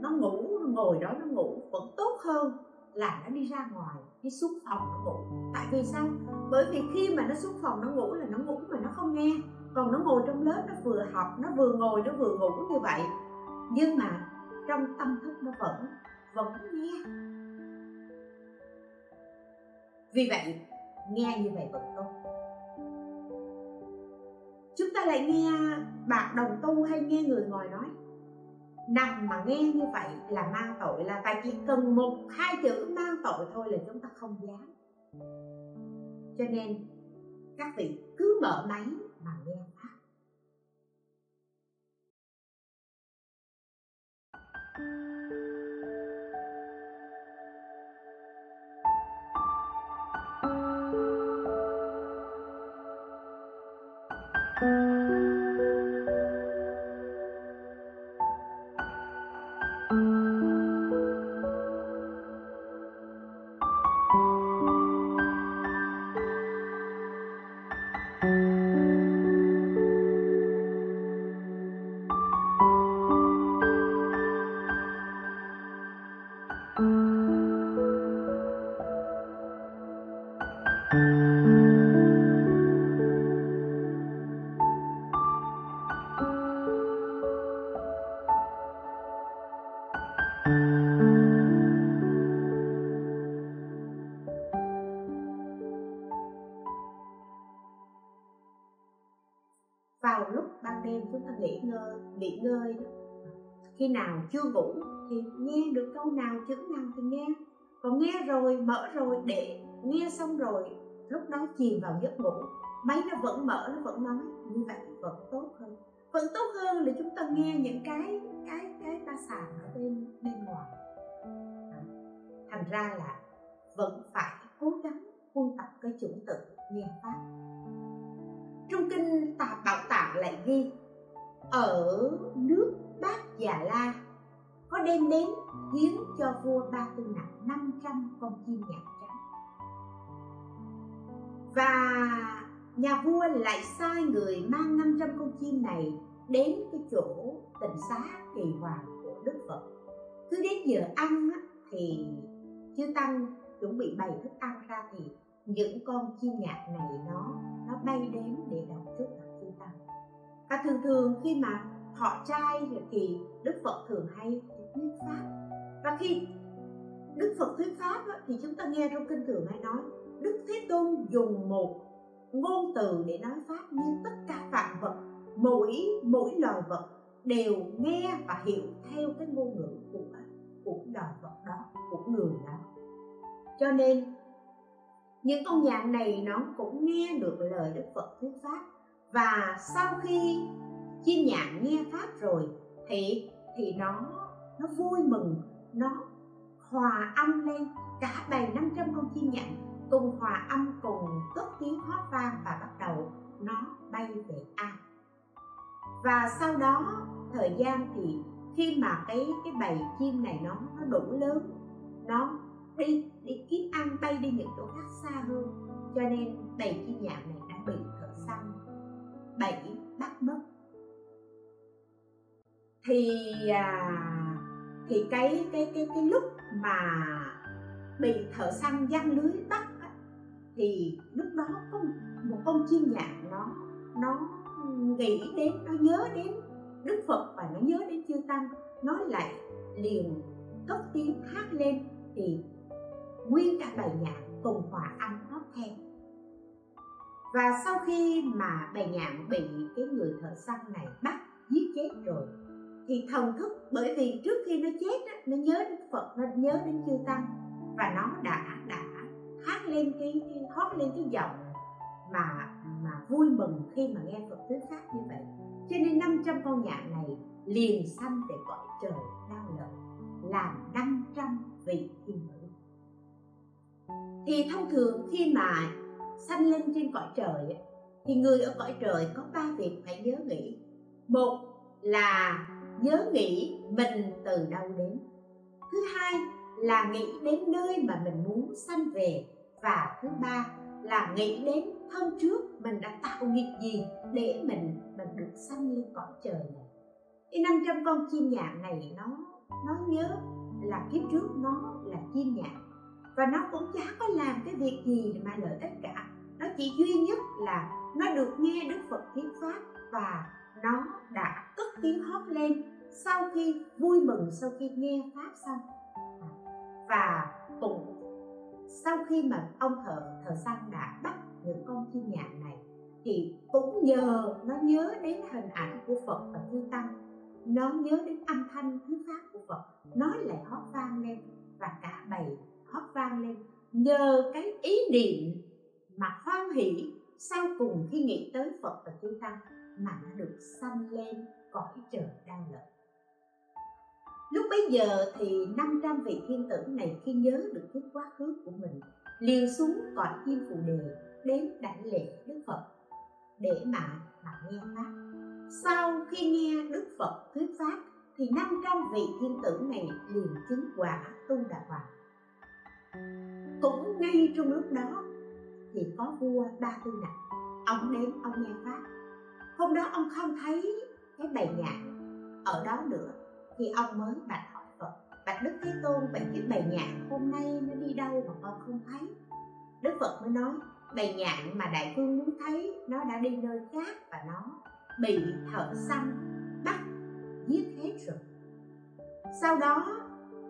Nó ngủ, nó ngồi đó, nó ngủ. Vẫn tốt hơn là nó đi ra ngoài, đi xuống phòng nó ngủ. Tại vì sao? Bởi vì khi mà nó xuống phòng nó ngủ là nó ngủ mà nó không nghe. Còn nó ngồi trong lớp nó vừa học, nó vừa ngồi, nó vừa ngủ như vậy. Nhưng mà trong tâm thức nó vẫn vẫn nghe. Vì vậy, nghe như vậy vẫn tốt. Chúng ta lại nghe bạn đồng tu hay nghe người ngoài nói? Nằm mà nghe như vậy là mang tội, là tại chỉ cần một, hai chữ mang tội thôi là chúng ta không dám. Cho nên, các vị cứ mở máy mà nghe. Nào chưa ngủ thì nghe được câu nào chữ nào thì nghe. Còn nghe rồi mở rồi để nghe xong rồi lúc đó chìm vào giấc ngủ. Máy nó vẫn mở nó vẫn nói như vậy vẫn tốt hơn. Vẫn tốt hơn là chúng ta nghe những cái cái cái ta sàn ở bên bên ngoài. À, thành ra là vẫn phải cố gắng quân tập cái chủng tự nghe pháp. Trong kinh tà bảo tạng lại ghi ở nước già la, có đem đến hiến cho vua ba tư nặng 500 con chim nhạn trắng. Và nhà vua lại sai người mang 500 con chim này đến cái chỗ tịnh xá kỳ hoàng của đức phật. Cứ đến giờ ăn thì chư tăng chuẩn bị bày thức ăn ra thì những con chim nhạc này nó nó bay đến để đọc trước mặt chư tăng. Và thường thường khi mà họ trai thì đức phật thường hay thuyết pháp. Và khi đức phật thuyết pháp thì chúng ta nghe trong kinh thường hay nói, đức thế tôn dùng một ngôn từ để nói pháp như tất cả vạn vật, mỗi mỗi loài vật đều nghe và hiểu theo cái ngôn ngữ của của loài vật đó, của người đó. Cho nên, những con nhạn này nó cũng nghe được lời đức phật thuyết pháp. Và sau khi chim nhạn nghe pháp rồi, thì thì nó nó vui mừng, nó hòa âm lên. Cả bầy 500 con chim nhạn cùng hòa âm, cùng cất tiếng hót vang và bắt đầu nó bay về an và sau đó, thời gian thì khi mà cái cái bầy chim này nó nó đủ lớn, nó đi đi kiếm ăn, bay đi những chỗ khác xa hơn, cho nên bầy chim nhạn này đã bị thợ săn, bẫy bắt mất thì à, thì cái cái cái cái lúc mà bị thợ săn giăng lưới bắt á, thì lúc đó có một con chim nhạn nó nó nghĩ đến nó nhớ đến đức phật và nó nhớ đến chư tăng nó lại liền cất tiếng hát lên thì nguyên cả bài nhạc cùng hòa âm hót theo và sau khi mà bài nhạc bị cái người thợ săn này bắt giết chết rồi thì thần thức bởi vì trước khi nó chết á, nó nhớ đến phật nó nhớ đến chư tăng và nó đã đã hát lên cái, cái hót lên cái giọng mà mà vui mừng khi mà nghe Phật thuyết pháp như vậy. Cho nên 500 con nhạn này liền sanh về cõi trời đau lợi làm 500 vị thiên nữ. Thì thông thường khi mà sanh lên trên cõi trời thì người ở cõi trời có ba việc phải nhớ nghĩ. Một là nhớ nghĩ mình từ đâu đến. Thứ hai là nghĩ đến nơi mà mình muốn sanh về. Và thứ ba là nghĩ đến hôm trước mình đã tạo nghiệp gì để mình mình được sanh lên cõi trời này. Cái 500 con chim nhạn này nó nó nhớ là kiếp trước nó là chim nhạn và nó cũng chả có làm cái việc gì mà lợi ích cả. Nó chỉ duy nhất là nó được nghe đức phật thuyết pháp và nó đã cất tiếng hót lên sau khi vui mừng, sau khi nghe pháp xong. Và cũng sau khi mà ông thợ thợ săn đã bắt những con chim nhạn này, thì cũng nhờ, nó nhớ đến hình ảnh của Phật và chư tăng. Nó nhớ đến âm thanh thứ pháp của Phật, nó lại hót vang lên và cả bầy hót vang lên. Nhờ cái ý niệm mà hoan hỷ sau cùng khi nghĩ tới Phật và chư tăng mà nó được sanh lên cõi trời đau lợi Lúc bấy giờ thì 500 vị thiên tử này khi nhớ được cái quá khứ của mình liền xuống cõi chim phù đề đến đảnh lễ Đức Phật để mà mà nghe pháp. Sau khi nghe Đức Phật thuyết pháp thì 500 vị thiên tử này liền chứng quả tu đà hoàng. Cũng ngay trong lúc đó thì có vua Ba Tư Nặc, ông đến ông nghe pháp. Hôm đó ông không thấy cái bài nhạc ở đó nữa, thì ông mới bạch hỏi Phật. Bạch Đức Thế Tôn vậy cái bầy nhạn hôm nay nó đi đâu mà con không thấy? Đức Phật mới nói, bầy nhạn mà đại vương muốn thấy, nó đã đi nơi khác và nó bị thợ săn bắt giết hết rồi. Sau đó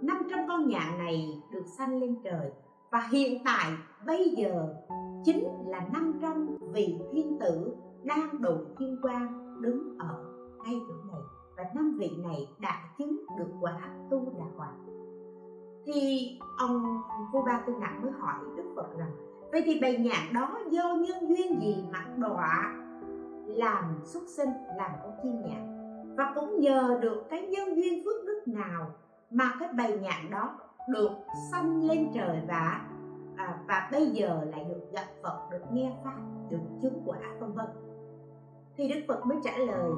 500 con nhạn này được sanh lên trời, và hiện tại bây giờ chính là 500 vị thiên tử đang đầu thiên quang đứng ở ngay chỗ này. Và năm vị này đã chứng được quả tu đà hoàng thì ông vua ba tư nặng mới hỏi đức phật rằng vậy thì bầy nhạc đó do nhân duyên gì mà đọa làm xuất sinh làm con chim nhạc? Và cũng nhờ được cái nhân duyên phước đức nào mà cái bầy nhạc đó được sanh lên trời và à, và bây giờ lại được gặp Phật được nghe pháp được chứng quả vân vân? Thì đức phật mới trả lời,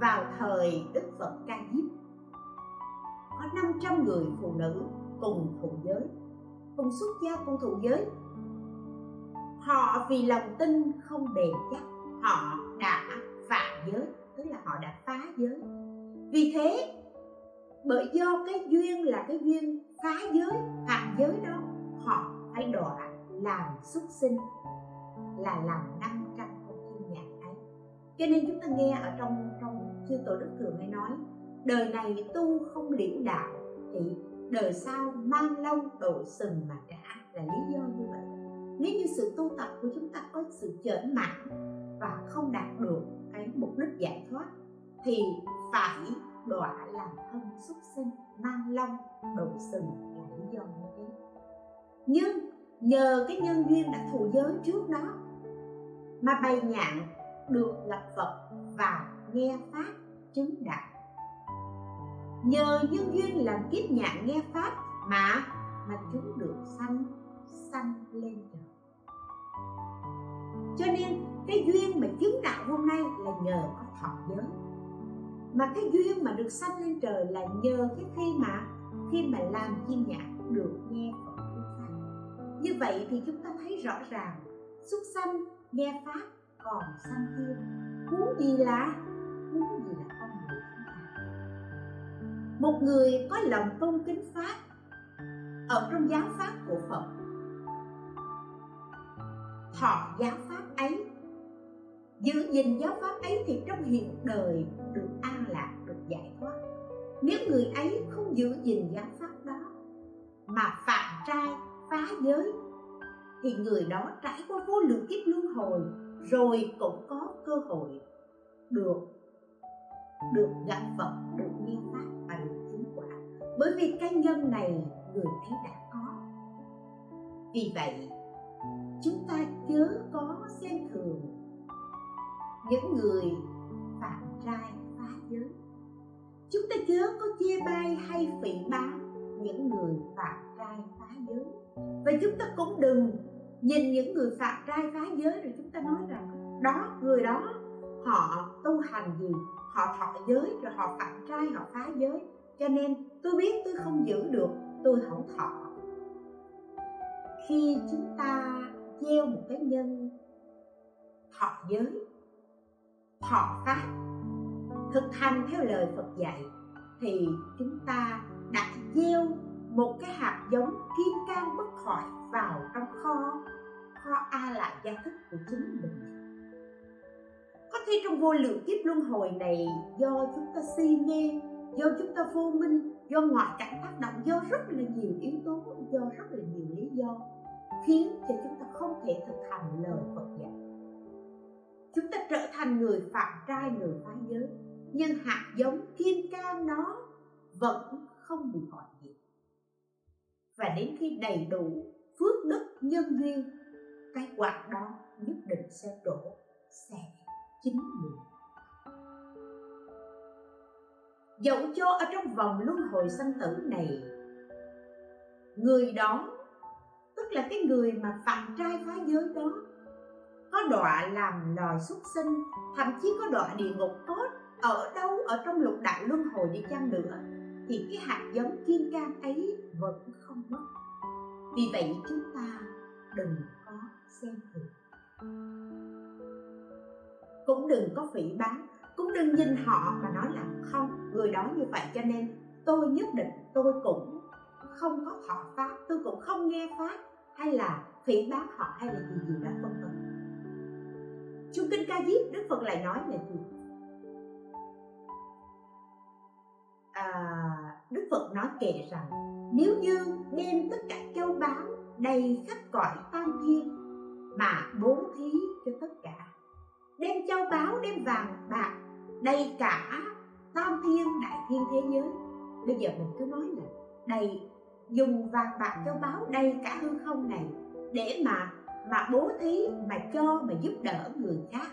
vào thời đức phật ca diếp có 500 người phụ nữ cùng thụ giới, cùng xuất gia cùng thụ giới. Họ vì lòng tin không bền chắc, họ đã phạm giới, tức là họ đã phá giới. Vì thế, bởi do cái duyên là cái duyên phá giới phạm giới đó, họ phải đọa làm xuất sinh, là làm năm cho nên chúng ta nghe ở trong trong chư tổ đức thường hay nói, đời này tu không liễu đạo thì đời sau mang lâu đội sừng mà trả, là lý do như vậy. Nếu như sự tu tập của chúng ta có sự trở mãn và không đạt được cái mục đích giải thoát, thì phải đọa làm thân xuất sinh, mang lông đội sừng là lý do như thế. Nhưng nhờ cái nhân duyên đã thù giới trước đó, mà bày nhạn được gặp Phật và nghe Pháp chứng đạo. Nhờ nhân duyên làm kiếp nhạn nghe Pháp mà mà chúng được sanh sanh lên trời. Cho nên, cái duyên mà chứng đạo hôm nay là nhờ có thọ giới. Mà cái duyên mà được sanh lên trời là nhờ cái khi mà khi mà làm chim nhạc được nghe Phật pháp. Như vậy thì chúng ta thấy rõ ràng, xuất sanh, nghe pháp còn sanh kia huống gì là huống gì là con người chúng ta? Một người có lòng tôn kính pháp ở trong giáo pháp của Phật thọ giáo pháp ấy, giữ gìn giáo pháp ấy thì trong hiện đời được an lạc, được giải thoát. Nếu người ấy không giữ gìn giáo pháp đó mà phạm trai, phá giới, thì người đó trải qua vô lượng kiếp luân hồi rồi cũng có cơ hội được được gặp Phật, được nghe pháp và được chứng quả. Bởi vì cái nhân này người ấy đã có. Vì vậy, chúng ta chớ có xem thường những người phạm trai phá giới. Chúng ta chớ có chia bai hay phỉ báng những người phạm trai phá giới. Và chúng ta cũng đừng nhìn những người phạm trai phá giới rồi chúng ta nói rằng đó, người đó, họ tu hành gì? Họ thọ giới rồi họ phạm trai, họ phá giới. Cho nên tôi biết tôi không giữ được, tôi không thọ. Khi chúng ta gieo một cái nhân thọ giới, thọ pháp, thực hành theo lời Phật dạy, thì chúng ta đã gieo một cái hạt giống kim cang bất khỏi vào trong kho. Kho a lại gia thức của chính mình. Có thể trong vô lượng kiếp luân hồi này, do chúng ta si mê, do chúng ta vô minh, do ngoại cảnh tác động, do rất là nhiều yếu tố, do rất là nhiều lý do, khiến cho chúng ta không thể thực hành lời Phật dạy. Chúng ta trở thành người phạm trai, người phá giới, nhưng hạt giống kim cang nó vẫn không bị hỏi gì và đến khi đầy đủ phước đức nhân duyên, cái quả đó nhất định sẽ đổ sẽ chính mình. Dẫu cho ở trong vòng luân hồi sanh tử này, người đó, tức là cái người mà phạm trai phá giới đó, có đọa làm loài xuất sinh, thậm chí có đọa địa ngục tốt, ở đâu ở trong lục đạo luân hồi đi chăng nữa thì cái hạt giống kim cang ấy vẫn không mất vì vậy chúng ta đừng có xem thường cũng đừng có phỉ bán cũng đừng nhìn họ mà nói là không, người đó như vậy cho nên tôi nhất định tôi cũng không có thọ pháp, tôi cũng không nghe pháp, hay là phỉ bán họ hay là gì gì đó vân vân chúng Kinh Ca Diếp Đức Phật lại nói là gì? À, Đức Phật nói kể rằng nếu như đem tất cả châu báu đầy khắp cõi tam thiên mà bố thí cho tất cả đem châu báu đem vàng bạc đầy cả tam thiên đại thiên thế giới bây giờ mình cứ nói là đầy dùng vàng bạc châu báu đầy cả hư không này để mà mà bố thí mà cho mà giúp đỡ người khác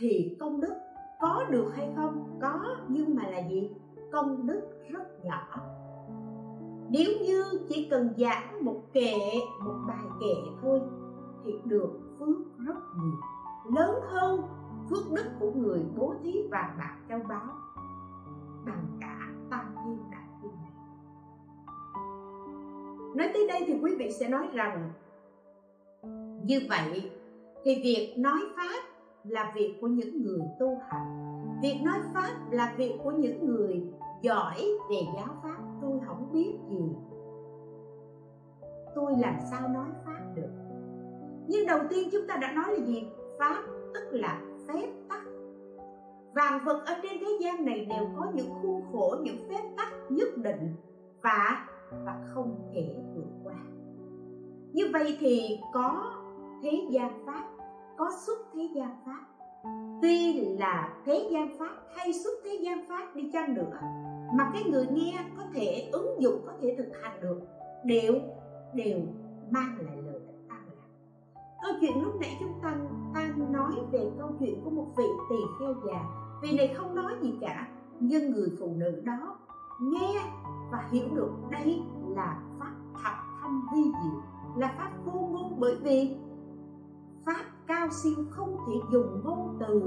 thì công đức có được hay không? Có, nhưng mà là gì? Công đức rất nhỏ. Nếu như chỉ cần giảng một kệ, một bài kệ thôi, thì được phước rất nhiều. Lớn hơn, phước đức của người bố thí vàng bạc châu báu bằng cả tam thiên đại thiên này. Nói tới đây thì quý vị sẽ nói rằng, như vậy thì việc nói pháp là việc của những người tu hành. Việc nói pháp là việc của những người giỏi về giáo pháp. Tôi không biết gì. Tôi làm sao nói pháp được? Nhưng đầu tiên chúng ta đã nói là gì? Pháp tức là phép tắc. Vạn vật ở trên thế gian này đều có những khuôn khổ, những phép tắc nhất định và và không thể vượt qua. Như vậy thì có thế gian pháp có xuất thế gian pháp. Tuy là thế gian pháp hay xuất thế gian pháp đi chăng nữa, mà cái người nghe có thể ứng dụng, có thể thực hành được, đều đều mang lại lợi ích an lạc. Câu chuyện lúc nãy chúng ta ta nói về câu chuyện của một vị tỳ kheo già. Vị này không nói gì cả, nhưng người phụ nữ đó nghe và hiểu được đây là pháp thập thâm vi diệu, là pháp vô ngôn bởi vì pháp cao siêu không thể dùng ngôn từ.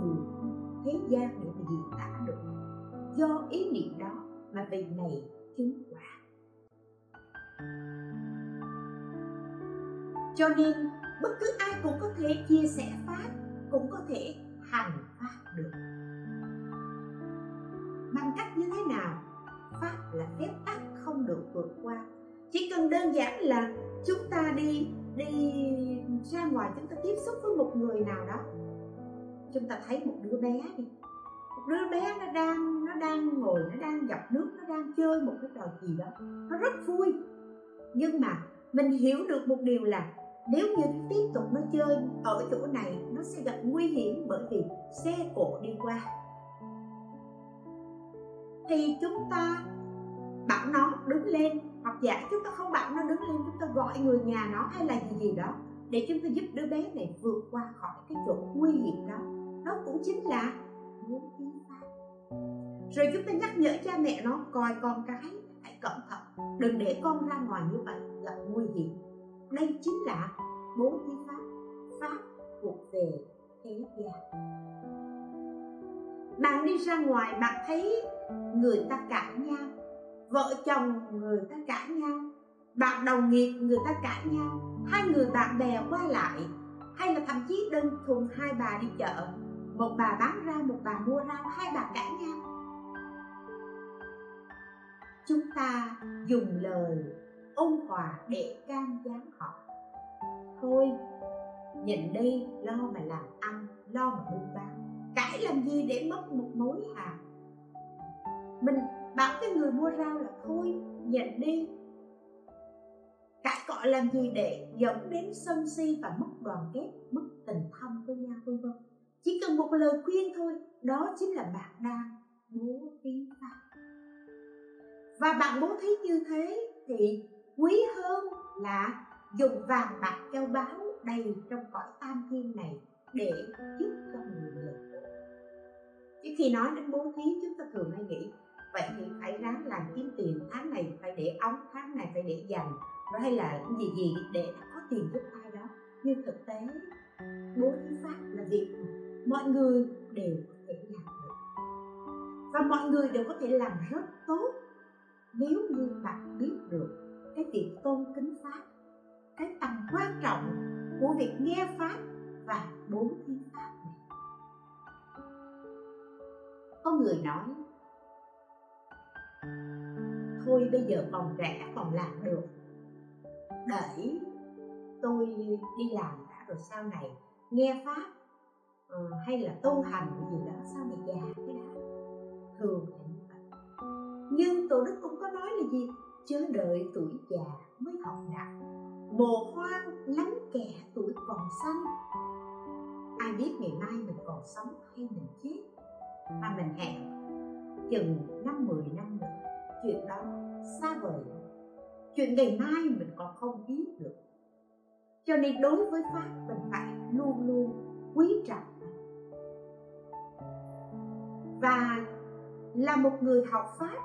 Thế gian để mà diễn tả được. Do ý niệm đó mà vị này chứng quả. Cho nên, bất cứ ai cũng có thể chia sẻ pháp, cũng có thể hành pháp được. Bằng cách như thế nào? Pháp là phép tắc không được vượt qua. Chỉ cần đơn giản là chúng ta đi đi ra ngoài chúng ta tiếp xúc với một người nào đó. Chúng ta thấy một đứa bé đi. Một đứa bé nó đang nó đang ngồi, nó đang dập nước, nó đang chơi một cái trò gì đó. Nó rất vui. Nhưng mà mình hiểu được một điều là nếu như tiếp tục nó chơi ở chỗ này, nó sẽ gặp nguy hiểm bởi vì xe cộ đi qua. Thì chúng ta bảo nó đứng lên hoặc giả chúng ta không bảo nó đứng lên, chúng ta gọi người nhà nó hay là gì gì đó, để chúng ta giúp đứa bé này vượt qua khỏi cái chỗ nguy hiểm đó. Nó cũng chính là muốn tiến pháp rồi chúng ta nhắc nhở cha mẹ nó, coi con cái hãy cẩn thận, đừng để con ra ngoài như vậy gặp nguy hiểm. Đây chính là bố thí pháp pháp thuộc về thế gian. Bạn đi ra ngoài, bạn thấy người ta cãi nhau vợ chồng người ta cãi nhau, bạn đồng nghiệp người ta cãi nhau, hai người bạn bè qua lại, hay là thậm chí đơn thuần hai bà đi chợ, một bà bán rau một bà mua rau hai bà cãi nhau. Chúng ta dùng lời ôn hòa để can gián họ. Thôi, nhìn đi, lo mà làm ăn, lo mà buôn bán, cãi làm gì để mất một mối hạt mình bảo cái người mua rau là thôi, nhận đi. Cãi cọ làm gì để dẫn đến sân si và mất đoàn kết, mất tình thâm với nhau, vân vân. Chỉ cần một lời khuyên thôi, đó chính là bạn đang bố thí pháp. Và bạn bố thí như thế thì quý hơn là dùng vàng bạc châu báu đầy trong cõi tam thiên này để giúp cho người nghèo. Chứ khi nói đến bố thí, chúng ta thường hay nghĩ vậy thì phải ráng làm kiếm tiền. Tháng này phải để ống, tháng này phải để dành. Rồi hay là gì gì để có tiền giúp ai đó. Nhưng thực tế bố thí pháp là việc mọi người đều có thể làm được. Và mọi người đều có thể làm rất tốt. Nếu như bạn biết được cái việc tôn kính pháp, cái tầm quan trọng của việc nghe pháp và bố thí pháp này. Có người nói thôi bây giờ còn trẻ còn làm được. Để tôi đi làm đã rồi sau này nghe pháp uh, hay là tu hành gì đó sau này già cái đã thường là như vậy. Nhưng tổ đức cũng có nói là gì? Chớ đợi tuổi già mới học đạo. Bồ hoang lắm kẻ tuổi còn xanh ai biết ngày mai mình còn sống hay mình chết? Mà mình hẹn chừng năm, mười năm nữa, chuyện đó xa vời. Chuyện ngày mai mình còn không biết được. Cho nên đối với pháp, mình phải luôn luôn quý trọng và là một người học pháp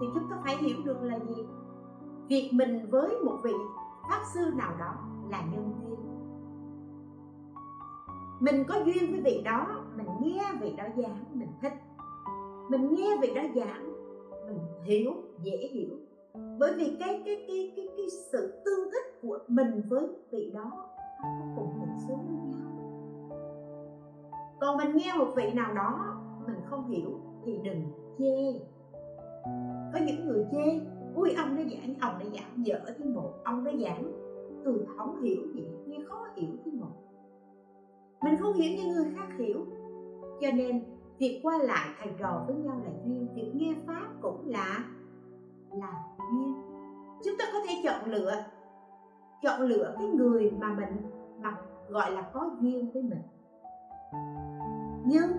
thì chúng ta phải hiểu được là gì? Việc mình với một vị pháp sư nào đó là nhân duyên. Mình có duyên với vị đó, mình nghe vị đó giảng, mình thích mình nghe vị đó giảng mình hiểu, dễ hiểu. Bởi vì cái cái cái cái cái sự tương thích của mình với vị đó, nó có cùng một số với nhau. Còn mình nghe một vị nào đó, mình không hiểu, thì đừng chê. Có những người chê, ui, ông đã giảng, ông đã giảng dở thứ một, ông đã giảng tôi không hiểu gì, nghe khó hiểu thứ một. Mình không hiểu như người khác hiểu, cho nên việc qua lại thầy trò với nhau là duyên, việc nghe pháp cũng là là duyên. Chúng ta có thể chọn lựa chọn lựa cái người mà mình, mà gọi là có duyên với mình. Nhưng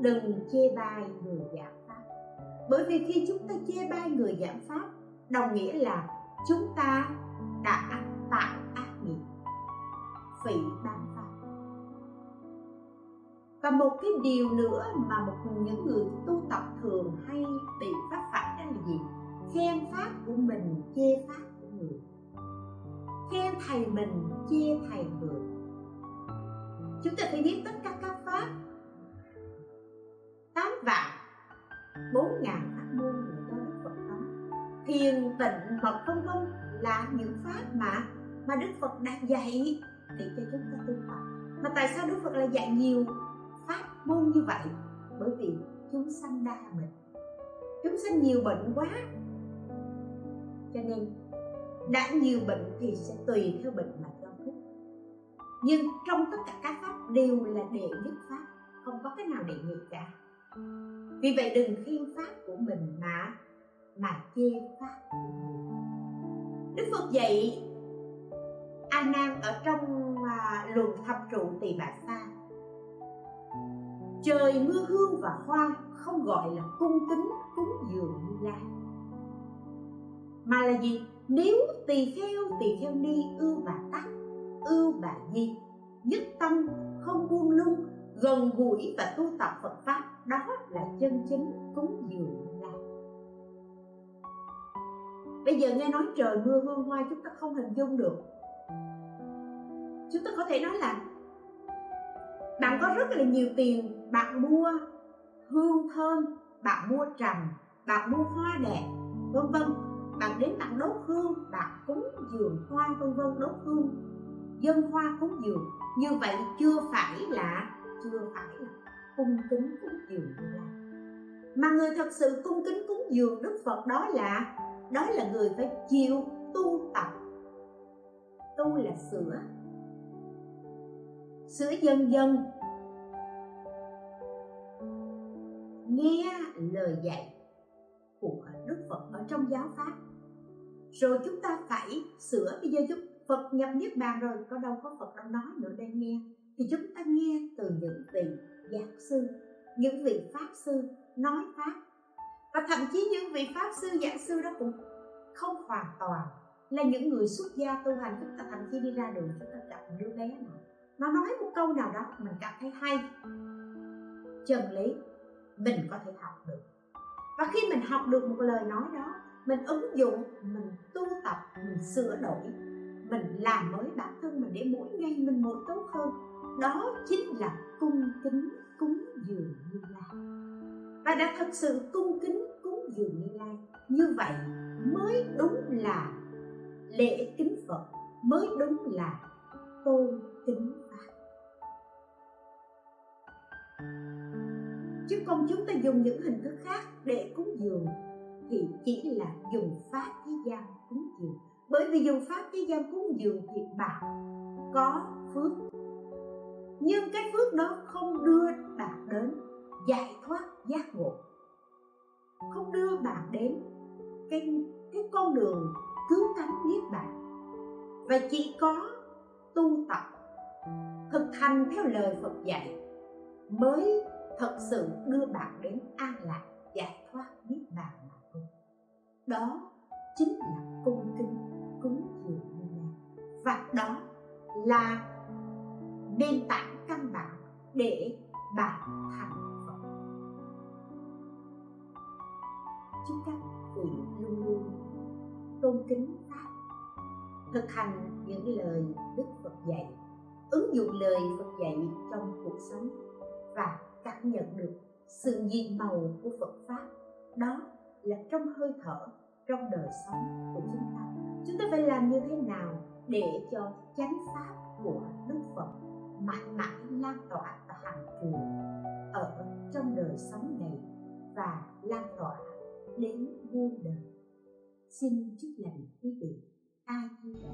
đừng chê bai người giảng pháp. Bởi vì khi chúng ta chê bai người giảng pháp, đồng nghĩa là chúng ta đã tạo ác nghiệp, phỉ ban và một cái điều nữa mà một những người tu tập thường hay bị phát phải đó là gì? Khen pháp của mình, chê pháp của người. Khen thầy mình, chê thầy người. Chúng ta phải biết tất cả các pháp. Tám vạn, bốn ngàn pháp môn của do đức phật nói thiền tịnh mật vân vân là những pháp mà mà đức phật đã dạy để cho chúng ta tu tập. Mà tại sao đức phật lại dạy nhiều? Môn như vậy bởi vì chúng sanh đa bệnh. Chúng sanh nhiều bệnh quá. Cho nên đã nhiều bệnh thì sẽ tùy theo bệnh mà cho thuốc nhưng trong tất cả các pháp đều là đệ nhất pháp không có cái nào đệ nhị cả. Vì vậy đừng khiên pháp của mình mà mà chê pháp đức phật dạy a nan ở trong à, luồng thập trụ tỳ bà sa trời mưa hương và hoa không gọi là cung kính, cúng dường như lai. Mà là gì? Nếu tỳ kheo tỳ kheo ni ưu bà tắc ưu bà di nhất tâm, không buông lung, gần gũi và tu tập Phật pháp, đó là chân chính cúng dường như lai. Bây giờ nghe nói trời mưa hương hoa chúng ta không hình dung được. Chúng ta có thể nói là bạn có rất là nhiều tiền bạn mua hương thơm, bạn mua trầm, bạn mua hoa đẹp, vân vân. Bạn đến bạn đốt hương, bạn cúng dường hoa, vân vân, đốt hương. Dân hoa cúng dường. Như vậy chưa phải là, chưa phải là cung kính cúng dường như mà người thật sự cung kính cúng dường đức phật đó là đó là người phải chịu tu tập. Tu là sửa. Sửa dần dần. Nghe lời dạy của đức phật ở trong giáo pháp. Rồi chúng ta phải sửa. Bây giờ chúng phật nhập niết bàn rồi có đâu có phật đâu nói nữa đây nghe. Thì chúng ta nghe từ những vị giảng sư những vị pháp sư nói pháp. Và thậm chí những vị pháp sư giảng sư đó cũng không hoàn toàn là những người xuất gia tu hành. Chúng ta thậm chí đi ra đường chúng ta gặp đứa bé nào, nó nói một câu nào đó mình cảm thấy hay. Chân lý mình có thể học được. Và khi mình học được một lời nói đó, mình ứng dụng, mình tu tập, mình sửa đổi, mình làm mới bản thân mình để mỗi ngày mình mỗi tốt hơn, đó chính là cung kính, cúng dường như lai. Và đã thật sự cung kính, cúng dường như lai, như vậy mới đúng là lễ kính phật, mới đúng là tôn kính pháp chứ không chúng ta dùng những hình thức khác để cúng dường thì chỉ là dùng pháp thế gian cúng dường. Bởi vì dùng pháp thế gian cúng dường thì bạn có phước. Nhưng cái phước đó không đưa bạn đến giải thoát giác ngộ. Không đưa bạn đến cái cái con đường cứu cánh niết bàn và chỉ có tu tập, thực hành theo lời Phật dạy mới thật sự đưa bạn đến an lạc giải thoát biết bàn mà thôi. Đó chính là cung kính cúng dường như là và đó là nền tảng căn bản để bạn thành Phật. Chúc các vị luôn luôn tôn kính pháp, thực hành những lời Đức Phật dạy, ứng dụng lời Phật dạy trong cuộc sống và cảm nhận được sự nhiệm màu của Phật pháp. Đó là trong hơi thở, trong đời sống của chúng ta. Chúng ta phải làm như thế nào để cho chánh pháp của đức phật mãi mãi lan tỏa và hành truyền ở trong đời sống này và lan tỏa đến muôn đời? Xin chúc lành quý vị. Ai di đà